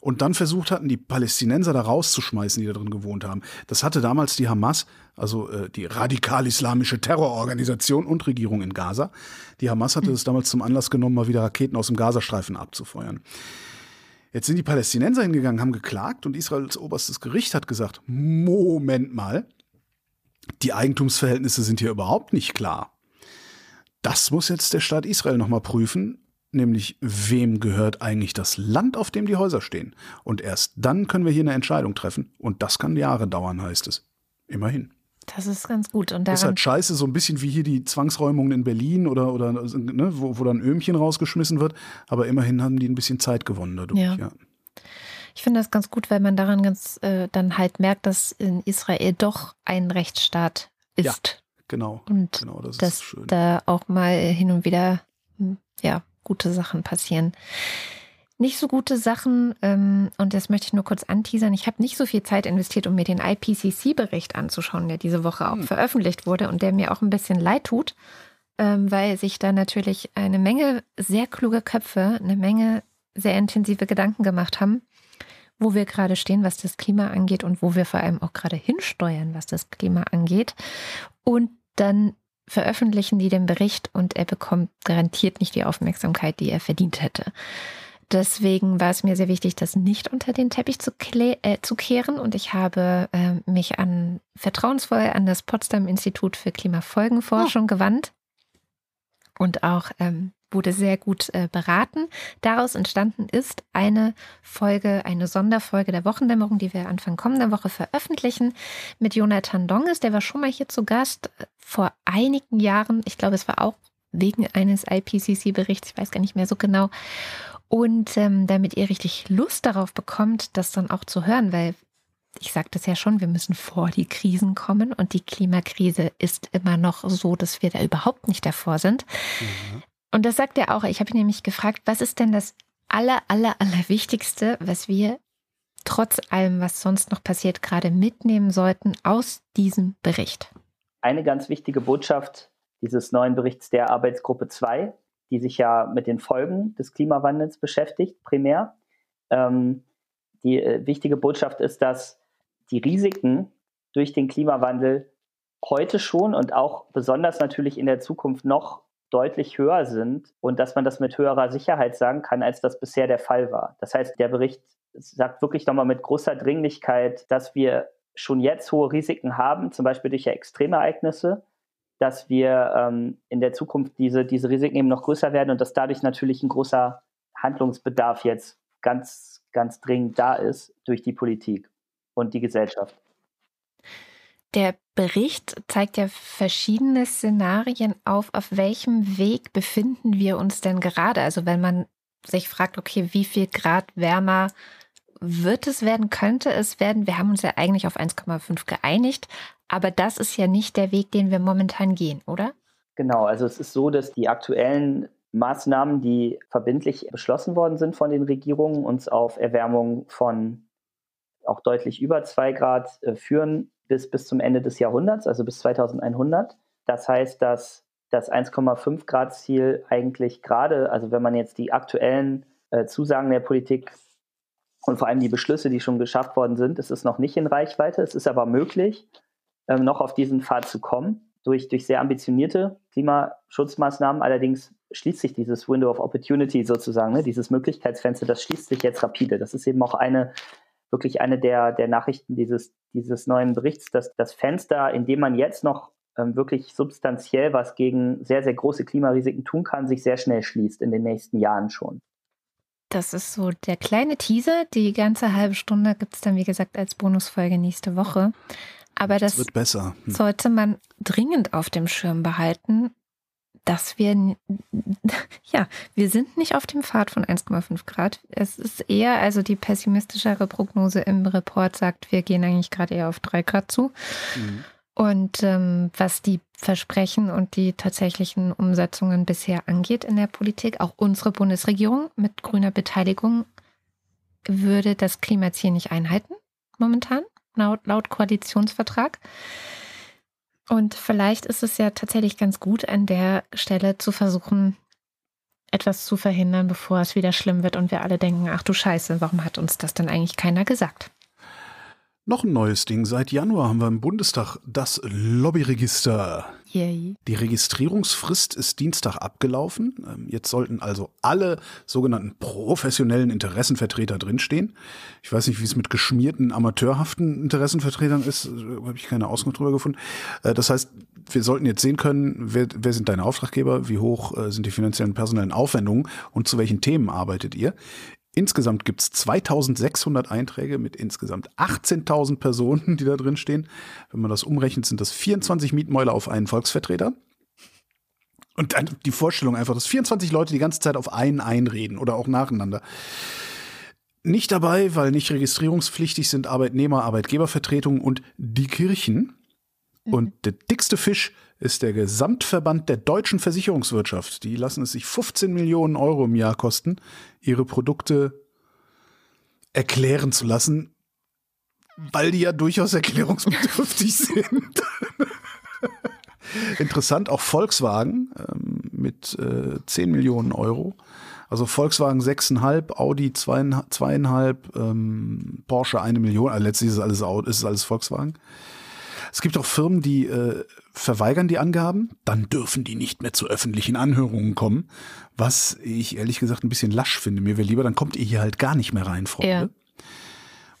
und dann versucht hatten, die Palästinenser da rauszuschmeißen, die da drin gewohnt haben. Das hatte damals die Hamas, also äh, die radikal-islamische Terrororganisation und Regierung in Gaza. Die Hamas hatte es mhm. damals zum Anlass genommen, mal wieder Raketen aus dem Gazastreifen abzufeuern. Jetzt sind die Palästinenser hingegangen, haben geklagt und Israels oberstes Gericht hat gesagt, Moment mal, die Eigentumsverhältnisse sind hier überhaupt nicht klar. Das muss jetzt der Staat Israel nochmal prüfen, nämlich wem gehört eigentlich das Land, auf dem die Häuser stehen. Und erst dann können wir hier eine Entscheidung treffen. Und das kann Jahre dauern, heißt es. Immerhin. Das ist ganz gut. Und das ist halt scheiße, so ein bisschen wie hier die Zwangsräumungen in Berlin oder, oder ne, wo, wo dann Öhmchen rausgeschmissen wird. Aber immerhin haben die ein bisschen Zeit gewonnen dadurch. Ja. ja. Ich finde das ganz gut, weil man daran ganz äh, dann halt merkt, dass in Israel doch ein Rechtsstaat ist. Ja, genau. Und genau, das dass da auch mal hin und wieder hm, ja, gute Sachen passieren nicht so gute Sachen, ähm, und das möchte ich nur kurz anteasern. Ich habe nicht so viel Zeit investiert, um mir den IPCC-Bericht anzuschauen, der diese Woche auch hm. veröffentlicht wurde und der mir auch ein bisschen leid tut, ähm, weil sich da natürlich eine Menge sehr kluge Köpfe, eine Menge sehr intensive Gedanken gemacht haben, wo wir gerade stehen, was das Klima angeht und wo wir vor allem auch gerade hinsteuern, was das Klima angeht. Und dann veröffentlichen die den Bericht und er bekommt garantiert nicht die Aufmerksamkeit, die er verdient hätte. Deswegen war es mir sehr wichtig, das nicht unter den Teppich zu, äh, zu kehren. Und ich habe äh, mich an vertrauensvoll an das Potsdam Institut für Klimafolgenforschung oh. gewandt und auch ähm, wurde sehr gut äh, beraten. Daraus entstanden ist eine Folge, eine Sonderfolge der Wochendämmerung, die wir Anfang kommender Woche veröffentlichen, mit Jonathan Donges. Der war schon mal hier zu Gast äh, vor einigen Jahren. Ich glaube, es war auch wegen eines IPCC-Berichts, ich weiß gar nicht mehr so genau. Und ähm, damit ihr richtig Lust darauf bekommt, das dann auch zu hören, weil ich sagte es ja schon, wir müssen vor die Krisen kommen und die Klimakrise ist immer noch so, dass wir da überhaupt nicht davor sind. Mhm. Und das sagt er auch. Ich habe ihn nämlich gefragt, was ist denn das aller, aller, aller Wichtigste, was wir trotz allem, was sonst noch passiert, gerade mitnehmen sollten aus diesem Bericht? Eine ganz wichtige Botschaft dieses neuen Berichts der Arbeitsgruppe 2 die sich ja mit den Folgen des Klimawandels beschäftigt, primär. Ähm, die äh, wichtige Botschaft ist, dass die Risiken durch den Klimawandel heute schon und auch besonders natürlich in der Zukunft noch deutlich höher sind und dass man das mit höherer Sicherheit sagen kann, als das bisher der Fall war. Das heißt, der Bericht sagt wirklich nochmal mit großer Dringlichkeit, dass wir schon jetzt hohe Risiken haben, zum Beispiel durch Extremereignisse, dass wir ähm, in der Zukunft diese, diese Risiken eben noch größer werden und dass dadurch natürlich ein großer Handlungsbedarf jetzt ganz, ganz dringend da ist durch die Politik und die Gesellschaft. Der Bericht zeigt ja verschiedene Szenarien auf. Auf welchem Weg befinden wir uns denn gerade? Also wenn man sich fragt, okay, wie viel Grad wärmer wird es werden, könnte es werden. Wir haben uns ja eigentlich auf 1,5 geeinigt, aber das ist ja nicht der Weg, den wir momentan gehen, oder? Genau, also es ist so, dass die aktuellen Maßnahmen, die verbindlich beschlossen worden sind von den Regierungen, uns auf Erwärmung von auch deutlich über 2 Grad äh, führen bis, bis zum Ende des Jahrhunderts, also bis 2100. Das heißt, dass das 1,5 Grad Ziel eigentlich gerade, also wenn man jetzt die aktuellen äh, Zusagen der Politik und vor allem die Beschlüsse, die schon geschafft worden sind, ist es noch nicht in Reichweite. Es ist aber möglich ähm, noch auf diesen Pfad zu kommen, durch, durch sehr ambitionierte Klimaschutzmaßnahmen. Allerdings schließt sich dieses Window of Opportunity sozusagen, ne, dieses Möglichkeitsfenster, das schließt sich jetzt rapide. Das ist eben auch eine, wirklich eine der, der Nachrichten dieses, dieses neuen Berichts, dass das Fenster, in dem man jetzt noch ähm, wirklich substanziell was gegen sehr, sehr große Klimarisiken tun kann, sich sehr schnell schließt in den nächsten Jahren schon. Das ist so der kleine Teaser. Die ganze halbe Stunde gibt es dann, wie gesagt, als Bonusfolge nächste Woche. Aber das, das wird besser. Hm. sollte man dringend auf dem Schirm behalten, dass wir, ja, wir sind nicht auf dem Pfad von 1,5 Grad. Es ist eher, also die pessimistischere Prognose im Report sagt, wir gehen eigentlich gerade eher auf 3 Grad zu. Mhm. Und ähm, was die Versprechen und die tatsächlichen Umsetzungen bisher angeht in der Politik, auch unsere Bundesregierung mit grüner Beteiligung würde das Klimaziel nicht einhalten momentan laut, laut Koalitionsvertrag. Und vielleicht ist es ja tatsächlich ganz gut, an der Stelle zu versuchen, etwas zu verhindern, bevor es wieder schlimm wird und wir alle denken, ach du Scheiße, warum hat uns das denn eigentlich keiner gesagt? Noch ein neues Ding. Seit Januar haben wir im Bundestag das Lobbyregister. Yay. Die Registrierungsfrist ist Dienstag abgelaufen. Ähm, jetzt sollten also alle sogenannten professionellen Interessenvertreter drinstehen. Ich weiß nicht, wie es mit geschmierten, amateurhaften Interessenvertretern ist. Da habe ich keine Auskunft drüber gefunden. Äh, das heißt, wir sollten jetzt sehen können, wer, wer sind deine Auftraggeber, wie hoch äh, sind die finanziellen und personellen Aufwendungen und zu welchen Themen arbeitet ihr. Insgesamt gibt es 2600 Einträge mit insgesamt 18.000 Personen, die da drin stehen. Wenn man das umrechnet, sind das 24 Mietmäuler auf einen Volksvertreter. Und dann die Vorstellung einfach, dass 24 Leute die ganze Zeit auf einen einreden oder auch nacheinander. Nicht dabei, weil nicht registrierungspflichtig sind Arbeitnehmer, Arbeitgebervertretungen und die Kirchen. Und der dickste Fisch ist der Gesamtverband der deutschen Versicherungswirtschaft. Die lassen es sich 15 Millionen Euro im Jahr kosten, ihre Produkte erklären zu lassen, weil die ja durchaus erklärungsbedürftig sind. Interessant auch Volkswagen ähm, mit äh, 10 Millionen Euro. Also Volkswagen 6,5, Audi 2,5, ähm, Porsche eine Million. Also letztlich ist es alles, ist es alles Volkswagen. Es gibt auch Firmen, die äh, verweigern die Angaben, dann dürfen die nicht mehr zu öffentlichen Anhörungen kommen, was ich ehrlich gesagt ein bisschen lasch finde. Mir wäre lieber, dann kommt ihr hier halt gar nicht mehr rein, Freunde. Ja.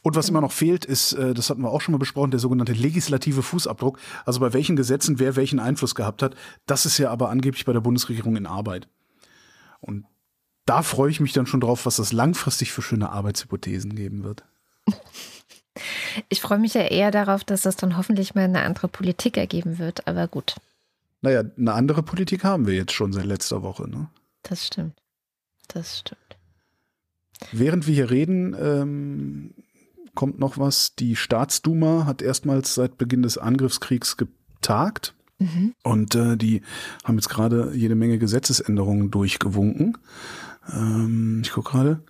Und was immer noch fehlt, ist, äh, das hatten wir auch schon mal besprochen, der sogenannte legislative Fußabdruck. Also bei welchen Gesetzen wer welchen Einfluss gehabt hat. Das ist ja aber angeblich bei der Bundesregierung in Arbeit. Und da freue ich mich dann schon drauf, was das langfristig für schöne Arbeitshypothesen geben wird. Ich freue mich ja eher darauf, dass das dann hoffentlich mal eine andere Politik ergeben wird, aber gut. Naja, eine andere Politik haben wir jetzt schon seit letzter Woche, ne? Das stimmt. Das stimmt. Während wir hier reden, ähm, kommt noch was. Die Staatsduma hat erstmals seit Beginn des Angriffskriegs getagt. Mhm. Und äh, die haben jetzt gerade jede Menge Gesetzesänderungen durchgewunken. Ähm, ich gucke gerade.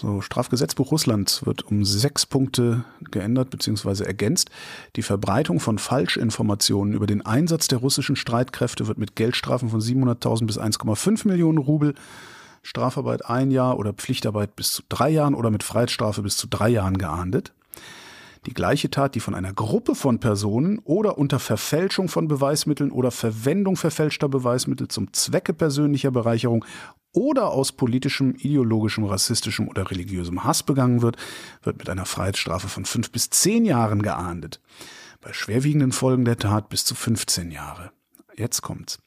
So, Strafgesetzbuch Russlands wird um sechs Punkte geändert bzw. ergänzt. Die Verbreitung von Falschinformationen über den Einsatz der russischen Streitkräfte wird mit Geldstrafen von 700.000 bis 1,5 Millionen Rubel Strafarbeit ein Jahr oder Pflichtarbeit bis zu drei Jahren oder mit Freiheitsstrafe bis zu drei Jahren geahndet. Die gleiche Tat, die von einer Gruppe von Personen oder unter Verfälschung von Beweismitteln oder Verwendung verfälschter Beweismittel zum Zwecke persönlicher Bereicherung oder aus politischem, ideologischem, rassistischem oder religiösem Hass begangen wird, wird mit einer Freiheitsstrafe von fünf bis zehn Jahren geahndet. Bei schwerwiegenden Folgen der Tat bis zu 15 Jahre. Jetzt kommt's.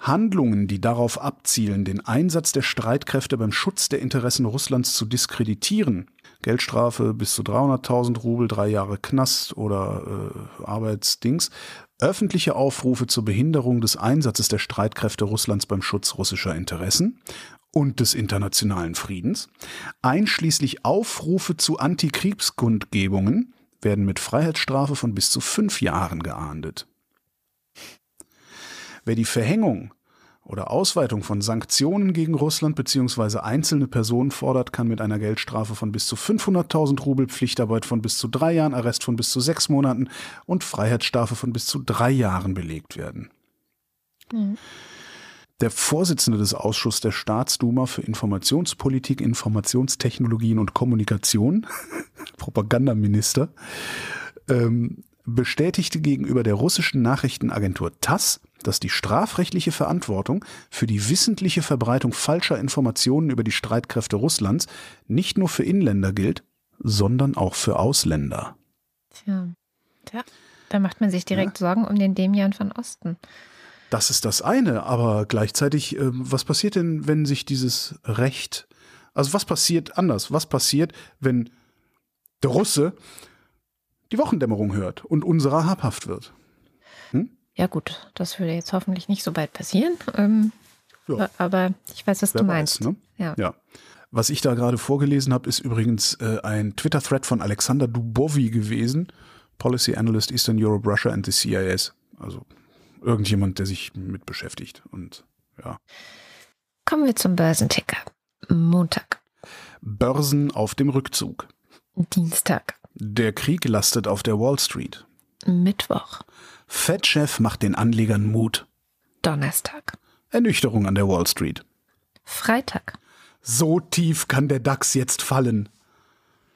Handlungen, die darauf abzielen, den Einsatz der Streitkräfte beim Schutz der Interessen Russlands zu diskreditieren, Geldstrafe bis zu 300.000 Rubel, drei Jahre Knast oder äh, Arbeitsdings, öffentliche Aufrufe zur Behinderung des Einsatzes der Streitkräfte Russlands beim Schutz russischer Interessen und des internationalen Friedens, einschließlich Aufrufe zu Antikriegskundgebungen, werden mit Freiheitsstrafe von bis zu fünf Jahren geahndet. Wer die Verhängung oder Ausweitung von Sanktionen gegen Russland bzw. einzelne Personen fordert, kann mit einer Geldstrafe von bis zu 500.000 Rubel, Pflichtarbeit von bis zu drei Jahren, Arrest von bis zu sechs Monaten und Freiheitsstrafe von bis zu drei Jahren belegt werden. Mhm. Der Vorsitzende des Ausschusses der Staatsduma für Informationspolitik, Informationstechnologien und Kommunikation, Propagandaminister, ähm, bestätigte gegenüber der russischen Nachrichtenagentur TASS, dass die strafrechtliche Verantwortung für die wissentliche Verbreitung falscher Informationen über die Streitkräfte Russlands nicht nur für Inländer gilt, sondern auch für Ausländer. Tja, ja, da macht man sich direkt ja. Sorgen um den Demian von Osten. Das ist das eine, aber gleichzeitig, äh, was passiert denn, wenn sich dieses Recht, also was passiert anders? Was passiert, wenn der Russe die Wochendämmerung hört und unserer habhaft wird? Hm? Ja gut, das würde jetzt hoffentlich nicht so bald passieren. Ähm, ja. Aber ich weiß, was Wer du meinst. ne? ja. ja. Was ich da gerade vorgelesen habe, ist übrigens äh, ein Twitter-Thread von Alexander Dubovi gewesen, Policy Analyst Eastern Europe, Russia and the CIS. Also irgendjemand, der sich mit beschäftigt. Und ja. Kommen wir zum Börsenticker. Montag. Börsen auf dem Rückzug. Dienstag. Der Krieg lastet auf der Wall Street. Mittwoch. Fed-Chef macht den Anlegern Mut. Donnerstag. Ernüchterung an der Wall Street. Freitag. So tief kann der DAX jetzt fallen.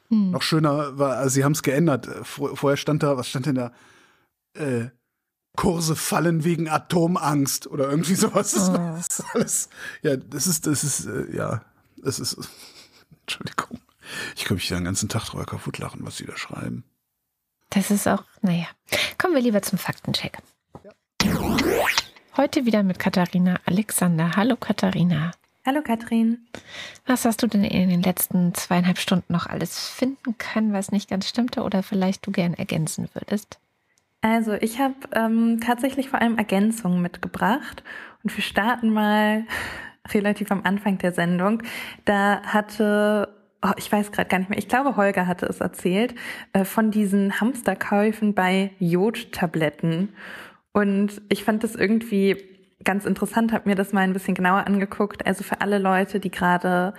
Hm. Noch schöner war, also sie haben es geändert. vorher stand da, was stand denn da? Äh, Kurse fallen wegen Atomangst oder irgendwie sowas. Das, oh. alles. Ja, das ist, das ist, äh, ja, das ist. Entschuldigung. Ich könnte mich den ganzen Tag drüber kaputt lachen, was sie da schreiben. Das ist auch, naja. Kommen wir lieber zum Faktencheck. Heute wieder mit Katharina Alexander. Hallo Katharina. Hallo Katrin. Was hast du denn in den letzten zweieinhalb Stunden noch alles finden können, was nicht ganz stimmte oder vielleicht du gern ergänzen würdest? Also ich habe ähm, tatsächlich vor allem Ergänzungen mitgebracht und wir starten mal relativ am Anfang der Sendung. Da hatte oh, ich weiß gerade gar nicht mehr, ich glaube, Holger hatte es erzählt, äh, von diesen Hamsterkäufen bei Jodtabletten. Und ich fand das irgendwie ganz interessant, habe mir das mal ein bisschen genauer angeguckt. Also für alle Leute, die gerade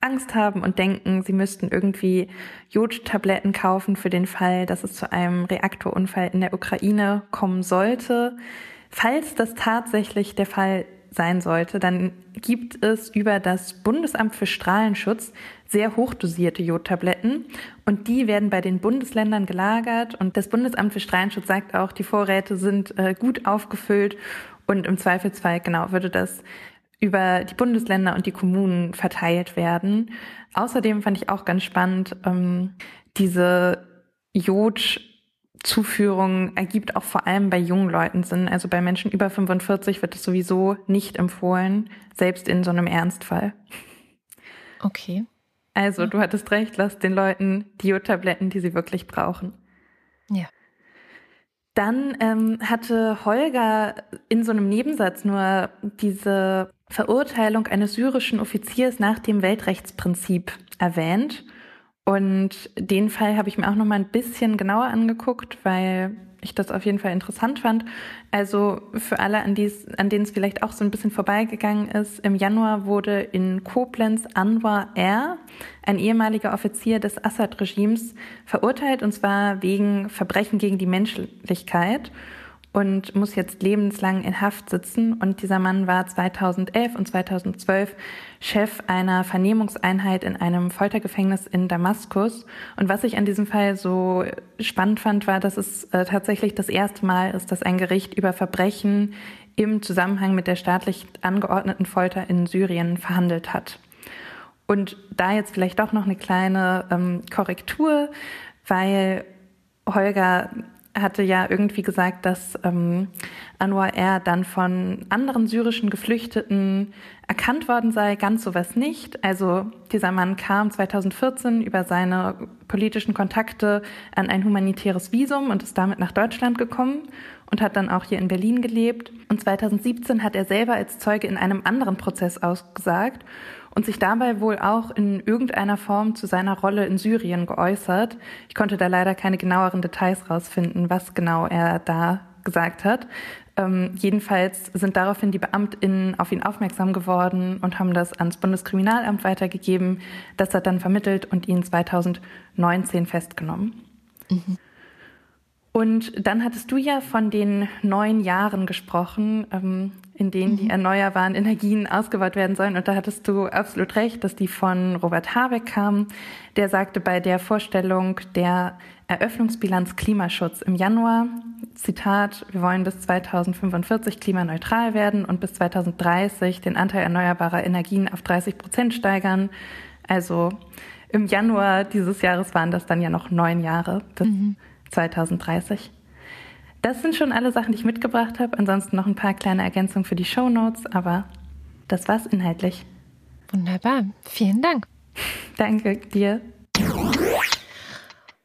Angst haben und denken, sie müssten irgendwie Jodtabletten kaufen für den Fall, dass es zu einem Reaktorunfall in der Ukraine kommen sollte. Falls das tatsächlich der Fall sein sollte, dann gibt es über das Bundesamt für Strahlenschutz sehr hochdosierte Jodtabletten und die werden bei den Bundesländern gelagert und das Bundesamt für Strahlenschutz sagt auch, die Vorräte sind äh, gut aufgefüllt und im Zweifelsfall genau würde das über die Bundesländer und die Kommunen verteilt werden. Außerdem fand ich auch ganz spannend, ähm, diese Jod Zuführung ergibt auch vor allem bei jungen Leuten Sinn. Also bei Menschen über 45 wird es sowieso nicht empfohlen, selbst in so einem Ernstfall. Okay. Also, du hattest recht, lass den Leuten die Jodtabletten, die sie wirklich brauchen. Ja. Dann ähm, hatte Holger in so einem Nebensatz nur diese Verurteilung eines syrischen Offiziers nach dem Weltrechtsprinzip erwähnt. Und den Fall habe ich mir auch noch mal ein bisschen genauer angeguckt, weil ich das auf jeden Fall interessant fand. Also für alle, an, an denen es vielleicht auch so ein bisschen vorbeigegangen ist, im Januar wurde in Koblenz Anwar R., ein ehemaliger Offizier des Assad-Regimes, verurteilt, und zwar wegen Verbrechen gegen die Menschlichkeit und muss jetzt lebenslang in Haft sitzen. Und dieser Mann war 2011 und 2012 Chef einer Vernehmungseinheit in einem Foltergefängnis in Damaskus. Und was ich an diesem Fall so spannend fand, war, dass es äh, tatsächlich das erste Mal ist, dass ein Gericht über Verbrechen im Zusammenhang mit der staatlich angeordneten Folter in Syrien verhandelt hat. Und da jetzt vielleicht doch noch eine kleine ähm, Korrektur, weil Holger hatte ja irgendwie gesagt, dass ähm, Anwar R. dann von anderen syrischen Geflüchteten erkannt worden sei. Ganz sowas nicht. Also dieser Mann kam 2014 über seine politischen Kontakte an ein humanitäres Visum und ist damit nach Deutschland gekommen und hat dann auch hier in Berlin gelebt. Und 2017 hat er selber als Zeuge in einem anderen Prozess ausgesagt und sich dabei wohl auch in irgendeiner Form zu seiner Rolle in Syrien geäußert. Ich konnte da leider keine genaueren Details rausfinden, was genau er da gesagt hat. Ähm, jedenfalls sind daraufhin die BeamtInnen auf ihn aufmerksam geworden und haben das ans Bundeskriminalamt weitergegeben. Das hat dann vermittelt und ihn 2019 festgenommen. Mhm. Und dann hattest du ja von den neun Jahren gesprochen, ähm, in denen die mhm. erneuerbaren Energien ausgebaut werden sollen. Und da hattest du absolut recht, dass die von Robert Habeck kamen. Der sagte bei der Vorstellung der Eröffnungsbilanz Klimaschutz im Januar, Zitat, wir wollen bis 2045 klimaneutral werden und bis 2030 den Anteil erneuerbarer Energien auf 30 Prozent steigern. Also im Januar dieses Jahres waren das dann ja noch neun Jahre bis mhm. 2030. Das sind schon alle Sachen, die ich mitgebracht habe. Ansonsten noch ein paar kleine Ergänzungen für die Show Notes, aber das war's inhaltlich. Wunderbar. Vielen Dank. Danke dir.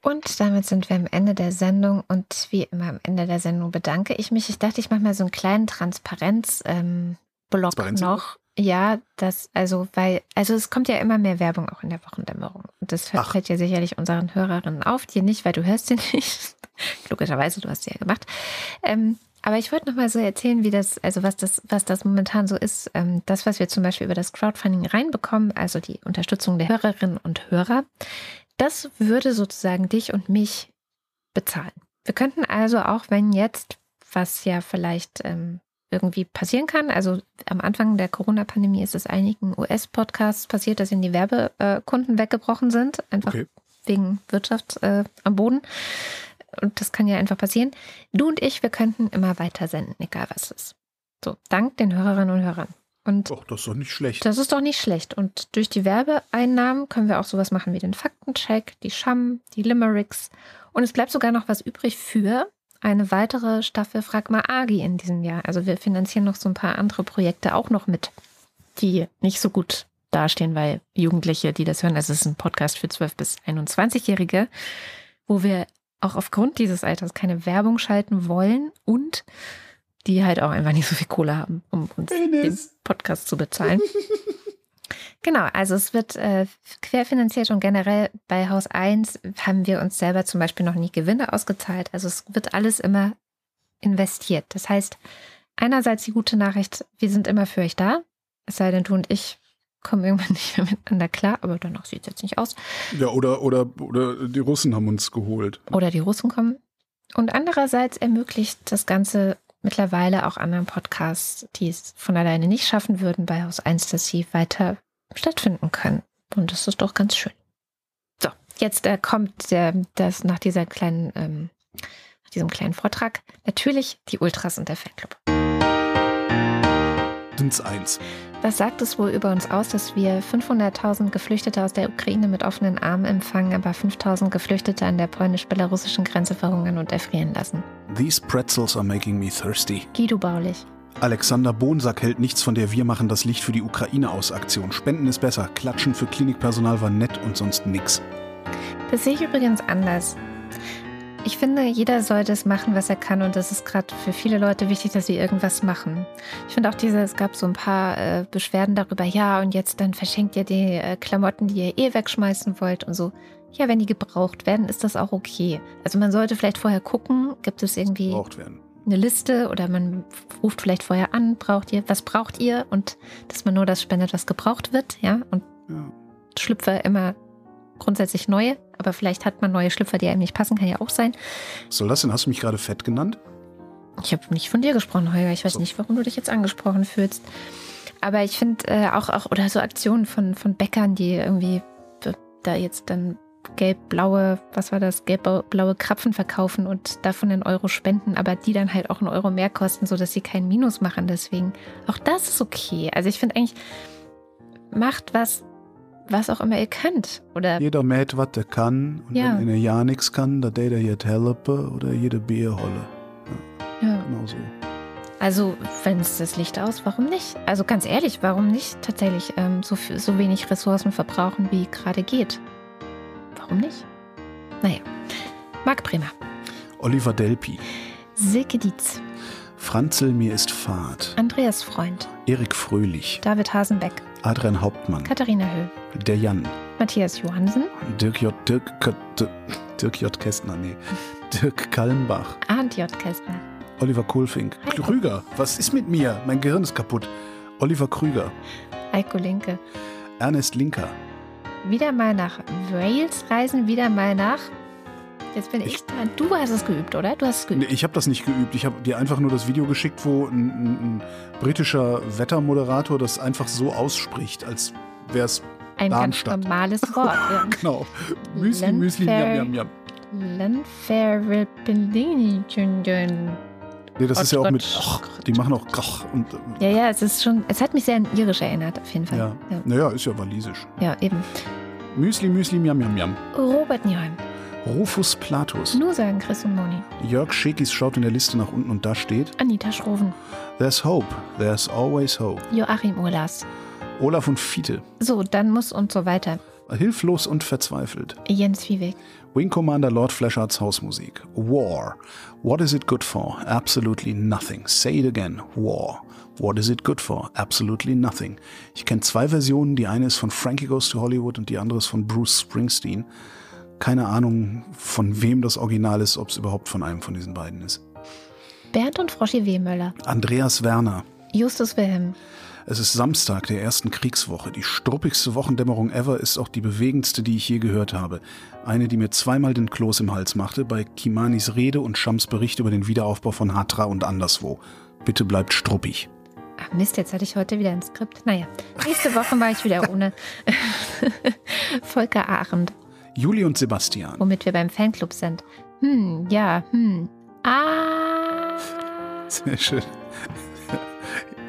Und damit sind wir am Ende der Sendung und wie immer am Ende der Sendung bedanke ich mich. Ich dachte, ich mache mal so einen kleinen Transparenz-Blog ähm, noch. Ja, das, also, weil, also es kommt ja immer mehr Werbung auch in der Wochendämmerung. Und das Ach. fällt ja sicherlich unseren Hörerinnen auf, dir nicht, weil du hörst sie nicht. Logischerweise, du hast sie ja gemacht. Ähm, aber ich wollte noch mal so erzählen, wie das, also was das, was das momentan so ist. Ähm, das, was wir zum Beispiel über das Crowdfunding reinbekommen, also die Unterstützung der Hörerinnen und Hörer, das würde sozusagen dich und mich bezahlen. Wir könnten also auch, wenn jetzt, was ja vielleicht ähm, irgendwie passieren kann. Also am Anfang der Corona-Pandemie ist es einigen US-Podcasts passiert, dass ihnen die Werbekunden weggebrochen sind, einfach okay. wegen Wirtschaft äh, am Boden. Und das kann ja einfach passieren. Du und ich, wir könnten immer weiter senden, egal was es ist. So, dank den Hörerinnen und Hörern. Und Doch, das ist doch nicht schlecht. Das ist doch nicht schlecht. Und durch die Werbeeinnahmen können wir auch sowas machen wie den Faktencheck, die Scham, die Limericks. Und es bleibt sogar noch was übrig für eine weitere Staffel Fragma Agi in diesem Jahr. Also wir finanzieren noch so ein paar andere Projekte auch noch mit, die nicht so gut dastehen, weil Jugendliche, die das hören, also es ist ein Podcast für 12- bis 21-Jährige, wo wir auch aufgrund dieses Alters keine Werbung schalten wollen und die halt auch einfach nicht so viel Kohle haben, um uns den Podcast zu bezahlen. Genau, also es wird äh, querfinanziert und generell bei Haus 1 haben wir uns selber zum Beispiel noch nie Gewinne ausgezahlt. Also es wird alles immer investiert. Das heißt, einerseits die gute Nachricht, wir sind immer für euch da. Es sei denn, du und ich kommen irgendwann nicht mehr miteinander klar, aber danach sieht es jetzt nicht aus. Ja, oder, oder, oder die Russen haben uns geholt. Oder die Russen kommen. Und andererseits ermöglicht das Ganze mittlerweile auch anderen Podcasts, die es von alleine nicht schaffen würden, bei Haus 1, dass sie weiter stattfinden können. Und das ist doch ganz schön. So, jetzt äh, kommt der, das nach dieser kleinen, ähm, nach diesem kleinen Vortrag natürlich die Ultras und der Fanclub. Was sagt es wohl über uns aus, dass wir 500.000 Geflüchtete aus der Ukraine mit offenen Armen empfangen, aber 5.000 Geflüchtete an der polnisch-belarussischen Grenze verhungern und erfrieren lassen? These pretzels are making me thirsty. Guido Baulich. Alexander Bonsack hält nichts von der Wir machen das Licht für die Ukraine aus Aktion. Spenden ist besser. Klatschen für Klinikpersonal war nett und sonst nix. Das sehe ich übrigens anders. Ich finde, jeder sollte es machen, was er kann. Und das ist gerade für viele Leute wichtig, dass sie irgendwas machen. Ich finde auch diese, es gab so ein paar äh, Beschwerden darüber, ja, und jetzt dann verschenkt ihr die äh, Klamotten, die ihr eh wegschmeißen wollt und so. Ja, wenn die gebraucht werden, ist das auch okay. Also man sollte vielleicht vorher gucken, gibt es irgendwie Braucht werden. Eine Liste oder man ruft vielleicht vorher an, braucht ihr, was braucht ihr? Und dass man nur das spendet, was gebraucht wird, ja. Und Ja. Schlüpfer immer grundsätzlich neue, aber vielleicht hat man neue Schlüpfer, die einem nicht passen, kann ja auch sein. Was soll das denn? Hast du mich gerade fett genannt? Ich habe nicht von dir gesprochen, Holger. Ich weiß So. nicht, warum du dich jetzt angesprochen fühlst. Aber ich finde äh, auch, auch, oder so Aktionen von, von Bäckern, die irgendwie da jetzt dann gelb-blaue, was war das, gelb-blaue Krapfen verkaufen und davon einen Euro spenden, aber die dann halt auch einen Euro mehr kosten, sodass sie keinen Minus machen. Deswegen, auch das ist okay. Also ich finde eigentlich, macht was, was auch immer ihr könnt. Oder Jeder mäht, was er kann. Und Ja. wenn er ja nichts kann, dann der jetzt helfe oder jede Bier holle. ja. Genau so. Also, wenn es das Licht aus, warum nicht? Also ganz ehrlich, warum nicht tatsächlich ähm, so, so wenig Ressourcen verbrauchen, wie gerade geht? Warum nicht? Naja. Marc Bremer, Oliver Delpi. Silke Dietz, Franzel, mir ist Fahrt. Andreas Freund, Erik Fröhlich. David Hasenbeck, Adrian Hauptmann. Katharina Höhl, Der Jan. Matthias Johansen, Dirk J. Dirk, K- Dirk, Dirk J. Kästner, nee. Dirk Kallenbach. Arndt J. Kästner, Oliver Kohlfink. Heiko. Krüger. Was ist mit mir? Mein Gehirn ist kaputt. Oliver Krüger. Heiko Linke. Ernest Linker. Wieder mal nach Wales reisen, wieder mal nach. Jetzt bin ich, Ich- dran. Du hast es geübt, oder? Du hast es geübt. Nee, ich habe das nicht geübt. Ich habe dir einfach nur das Video geschickt, wo ein, ein, ein britischer Wettermoderator das einfach so ausspricht, als wäre es Ein ganz Darmstadt. normales Wort. Ja. genau. Müsli, Müsli, Landfair- Jam, Jam, Jam. Landfairpendini. Nee, das Gott, ist ja auch Gott, mit, ach, die machen auch Krach und äh, Ja, ja, es ist schon, es hat mich sehr an irisch erinnert, auf jeden Fall. ja. Ja, Naja, ist ja walisisch. ja eben. Müsli, Müsli, Miam, Miam, Miam. Robert Nieheim. Rufus Platus. Nur sagen Chris und Moni. Jörg Schekis schaut in der Liste nach unten und da steht Anita Schroven. There's hope, there's always hope. Joachim Urlas. Olaf und Fiete. So, dann muss und so weiter. Hilflos und verzweifelt. Jens Wieweg. Wing Commander Lord Flashards Hausmusik. War. What is it good for? Absolutely nothing. Say it again. War. What is it good for? Absolutely nothing. Ich kenne zwei Versionen. Die eine ist von Frankie Goes to Hollywood und die andere ist von Bruce Springsteen. Keine Ahnung, von wem das Original ist, ob es überhaupt von einem von diesen beiden ist. Bernd und Froschi Wehmöller. Andreas Werner. Justus Wilhelm. Es ist Samstag der ersten Kriegswoche. Die struppigste Wochendämmerung ever ist auch die bewegendste, die ich je gehört habe. Eine, die mir zweimal den Kloß im Hals machte, bei Kimanis Rede und Shams Bericht über den Wiederaufbau von Hatra und anderswo. Bitte bleibt struppig. Ach Mist, jetzt hatte ich heute wieder ein Skript. Naja, nächste Woche war ich wieder ohne Volker Arendt, Juli und Sebastian. womit wir beim Fanclub sind. Hm, ja, hm. Ah. Sehr schön.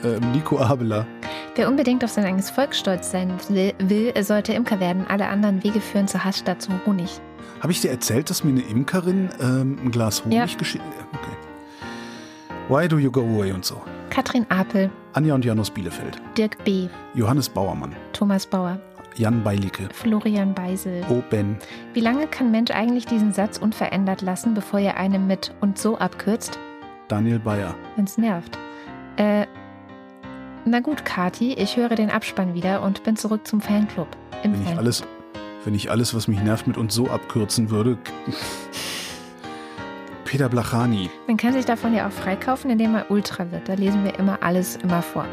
Ähm, Nico Abela. Wer unbedingt auf sein eigenes Volk stolz sein will, sollte Imker werden. Alle anderen Wege führen zur Hassstadt zum Honig. Habe ich dir erzählt, dass mir eine Imkerin ähm, ein Glas Honig Ja. geschickt Why Do You Go Away und so. Katrin Apel, Anja und Janus Bielefeld. Dirk B., Johannes Bauermann. Thomas Bauer, Jan Beilicke. Florian Beisel. O. Ben. Wie lange kann Mensch eigentlich diesen Satz unverändert lassen, bevor er einen mit und so abkürzt, Daniel Bayer. wenn's nervt? Äh, na gut, Kati, ich höre den Abspann wieder und bin zurück zum Fanclub. Im Wenn ich Fanclub. alles, wenn ich alles, was mich nervt, mit und so abkürzen würde. Peter Blachani. Man kann sich davon ja auch freikaufen, indem man Ultra wird. Da lesen wir immer alles immer vor.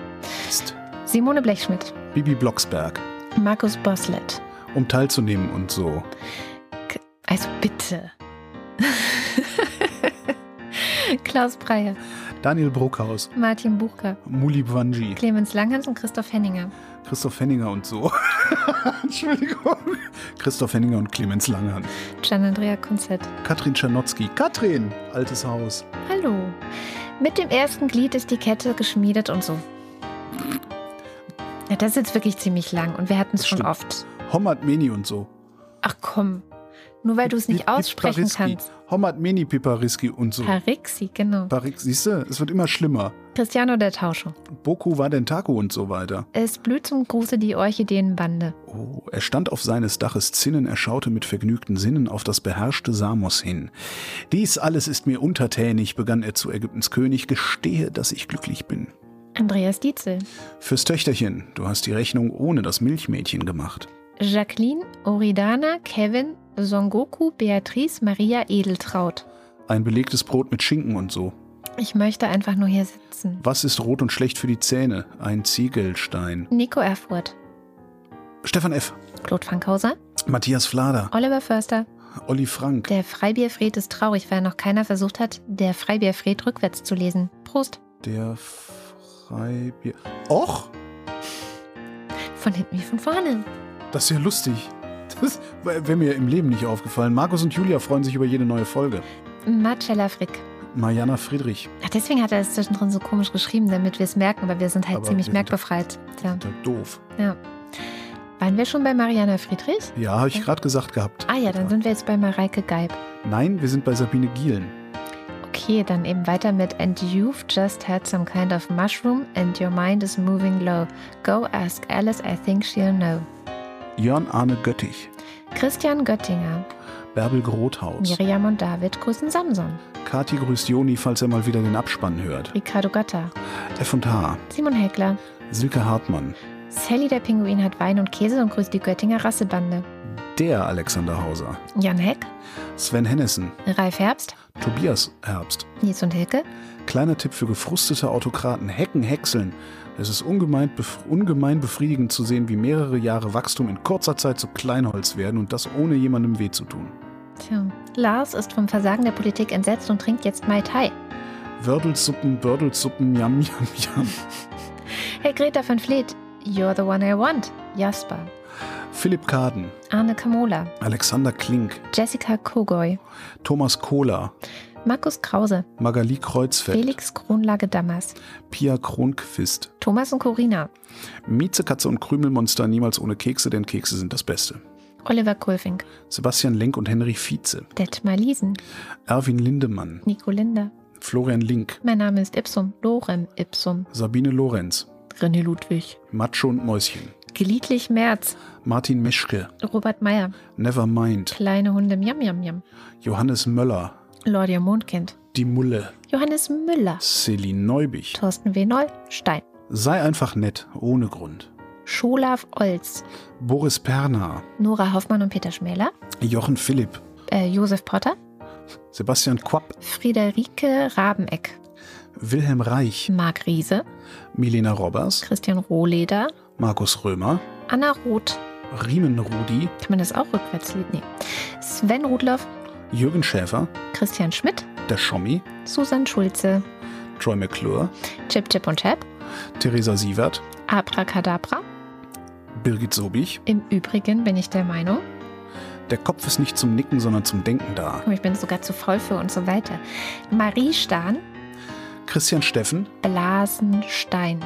Ist Simone Blechschmidt, Bibi Blocksberg. Markus Boslett. Um teilzunehmen und so. Also bitte. Klaus Breyer, Daniel Bruckhaus. Martin Bucher, Muli Bwanji. Clemens Langhans und Christoph Henninger. Christoph Henninger und so. Entschuldigung. Christoph Henninger und Clemens Langhand. Gian-Andrea Konzett. Katrin Czernotzki. Katrin. Altes Haus. Hallo. Mit dem ersten Glied ist die Kette geschmiedet und so. Ja, das ist jetzt wirklich ziemlich lang und wir hatten es schon oft. Hommat Meni und so. Ach komm, nur weil du es nicht aussprechen kannst. Hommat Meni Pipariski und so. Parixi, genau. Parik, siehst du, es wird immer schlimmer. Cristiano del Tauscho. Boku war den Taku und so weiter. Es blüht zum Gruße die Orchideenbande. Oh, er stand auf seines Daches Zinnen, er schaute mit vergnügten Sinnen auf das beherrschte Samos hin. Dies alles ist mir untertänig, begann er zu Ägyptens König, gestehe, dass ich glücklich bin. Andreas Dietzel. Fürs Töchterchen, du hast die Rechnung ohne das Milchmädchen gemacht. Jacqueline, Oridana, Kevin, Songoku, Beatrice, Maria Edeltraut. Ein belegtes Brot mit Schinken und so. Ich möchte einfach nur hier sitzen. Was ist rot und schlecht für die Zähne? Ein Ziegelstein. Nico Erfurt, Stefan F., Claude Fankhauser, Matthias Flader, Oliver Förster. Olli Frank, Der Freibierfred ist traurig, weil noch keiner versucht hat, der Freibierfred rückwärts zu lesen. Prost. der Freibier. Och, Von hinten wie von vorne. das ist ja lustig. Das wäre mir im Leben nicht aufgefallen. Markus und Julia freuen sich über jede neue Folge. Marcella Frick. Mariana Friedrich, Ach, deswegen hat er es zwischendrin so komisch geschrieben, damit wir es merken, aber wir sind halt Aber ziemlich sind- merkbefreit. Tja, der doof. ja. Waren wir schon bei Mariana Friedrich? Ja, habe ich gerade gesagt gehabt. Ah ja, dann sind wir jetzt bei Mareike Geib. Nein, wir sind bei Sabine Gielen. Okay, dann eben weiter mit And you've just had some kind of mushroom and your mind is moving low. Go ask Alice, I think she'll know. Jörn Arne Göttich, Christian Göttinger, Bärbel Grothaus, Miriam und David grüßen Samson. Kati grüßt Joni, falls er mal wieder den Abspann hört. Ricardo Gatter, F&H, Simon Heckler, Silke Hartmann, Sally der Pinguin hat Wein und Käse und grüßt die Göttinger Rassebande. der Alexander Hauser, Jan Heck, Sven Hennessen, Ralf Herbst, Tobias Herbst. Nils und Hilke, Kleiner Tipp für gefrustete Autokraten. Hecken, häckseln. Es ist ungemein, bef ungemein befriedigend zu sehen, wie mehrere Jahre Wachstum in kurzer Zeit zu Kleinholz werden und das ohne jemandem weh zu tun. Tja. Lars ist vom Versagen der Politik entsetzt und trinkt jetzt Mai Tai. Wördelsuppen, Bördelsuppen, yam, yam, yam. Hey Greta van Vliet, you're the one I want. Jasper, Philipp Kaden, Arne Kamola, Alexander Klink, Jessica Kogoy, Thomas Kohler, Markus Krause, Magali Kreuzfeld, Felix Kronlage Dammers, Pia Kronquist, Thomas und Corina, Miezekatze und Krümelmonster niemals ohne Kekse, denn Kekse sind das Beste. Oliver Kulfink, Sebastian Lenk und Henry Vize, Detmar Liesen, Erwin Lindemann, Nico Linder. Florian Link, Mein Name ist Ipsum, Lorem Ipsum, Sabine Lorenz, René Ludwig, Macho und Mäuschen, Geliedlich Merz, Martin Meschke, Robert Meyer, Nevermind, Kleine Hunde Miam Miam Miam, Johannes Möller, Lordia Mondkind, Die Mulle, Johannes Müller, Celine Neubich. Thorsten W. Noll, Stein, Sei einfach nett, ohne Grund. Scholav Olz, Boris Perner, Nora Hoffmann und Peter Schmäler, Jochen Philipp, äh, Josef Potter, Sebastian Quapp, Friederike Rabeneck, Wilhelm Reich, Marc Riese, Milena Robbers, Christian Rohleder, Markus Römer, Anna Roth, Riemen Rudi, kann man das auch rückwärts? Lesen? Nee. Sven Rudloff, Jürgen Schäfer, Christian Schmidt, der Schommi, Susan Schulze, Troy McClure, Chip Chip und Chap, Theresa Sievert, Abracadabra. Birgit Sobich. Im Übrigen bin ich der Meinung, Der Kopf ist nicht zum Nicken, sondern zum Denken da. ich bin sogar zu faul für und so weiter. Marie Stahn, Christian Steffen, Blasenstein.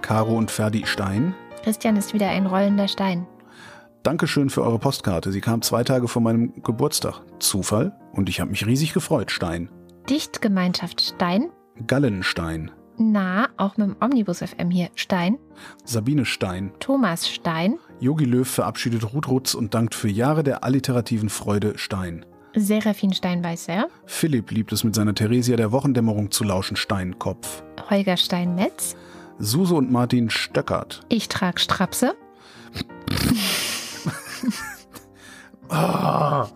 Caro und Ferdi Stein. Christian ist wieder ein rollender Stein. Dankeschön für eure Postkarte. Sie kam zwei Tage vor meinem Geburtstag. Zufall? Und ich habe mich riesig gefreut, Stein. Dichtgemeinschaft Stein, Gallenstein. Na, auch mit dem Omnibus FM hier. Stein. Sabine Stein. Thomas Stein. Yogi Löw verabschiedet Ruth Rutz und dankt für Jahre der alliterativen Freude Stein. Serafin Stein-Weißer. Philipp liebt es mit seiner Theresia der Wochendämmerung zu lauschen Steinkopf. Holger Stein-Metz. Suse und Martin Stöckert. Ich trag Strapse. Ah.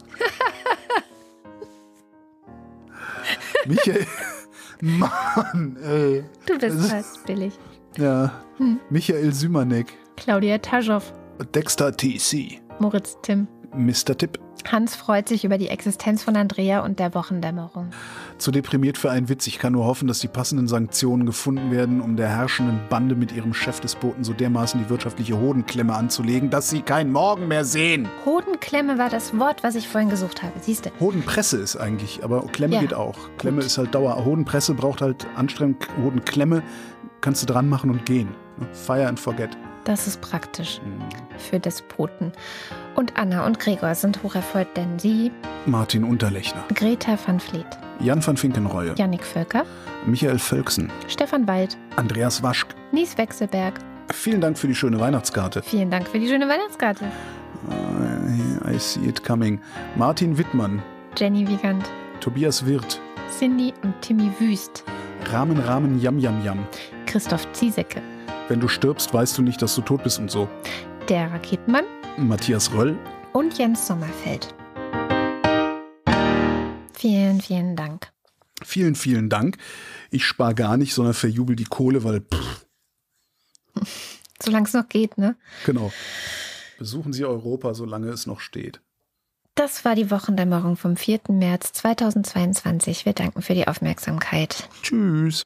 Michael. Mann, ey. Du bist Das- fast billig. Ja. Hm. Michael Sümanek. Claudia Taschow. Dexter TC. Moritz Timm. Mr. Tipp. Hans freut sich über die Existenz von Andrea und der Wochendämmerung. Zu deprimiert für einen Witz. Ich kann nur hoffen, dass die passenden Sanktionen gefunden werden, um der herrschenden Bande mit ihrem Chefdespoten so dermaßen die wirtschaftliche Hodenklemme anzulegen, dass sie keinen Morgen mehr sehen. Hodenklemme war das Wort, was ich vorhin gesucht habe. Siehst du? Hodenpresse ist eigentlich, aber Klemme Ja. geht auch. Klemme ist halt Dauer. Hodenpresse braucht halt Anstrengung. Hodenklemme kannst du dran machen und gehen. Fire and forget. Das ist praktisch Hm. für Despoten. Und Anna und Gregor sind hocherfreut, denn sie, Martin Unterlechner, Greta van Vliet, Jan van Finkenreue, Jannik Völker, Michael Völksen, Stefan Wald, Andreas Waschk. Nies Wechselberg. Vielen Dank für die schöne Weihnachtskarte. Vielen Dank für die schöne Weihnachtskarte. I see it coming. Martin Wittmann, Jenny Wiegand, Tobias Wirth, Cindy und Timmy Wüst, Rahmen Rahmen Yam Yam Yam. Christoph Ziesecke, Wenn du stirbst, weißt du nicht, dass du tot bist und so. der Raketenmann Matthias Röll, und Jens Sommerfeld. Vielen, vielen Dank. vielen, vielen Dank. Ich spare gar nicht, sondern verjubel die Kohle, weil, pff, Solange es noch geht, ne? genau. Besuchen Sie Europa, solange es noch steht. Das war die Wochendämmerung vom 4. März 2022. Wir danken für die Aufmerksamkeit. Tschüss.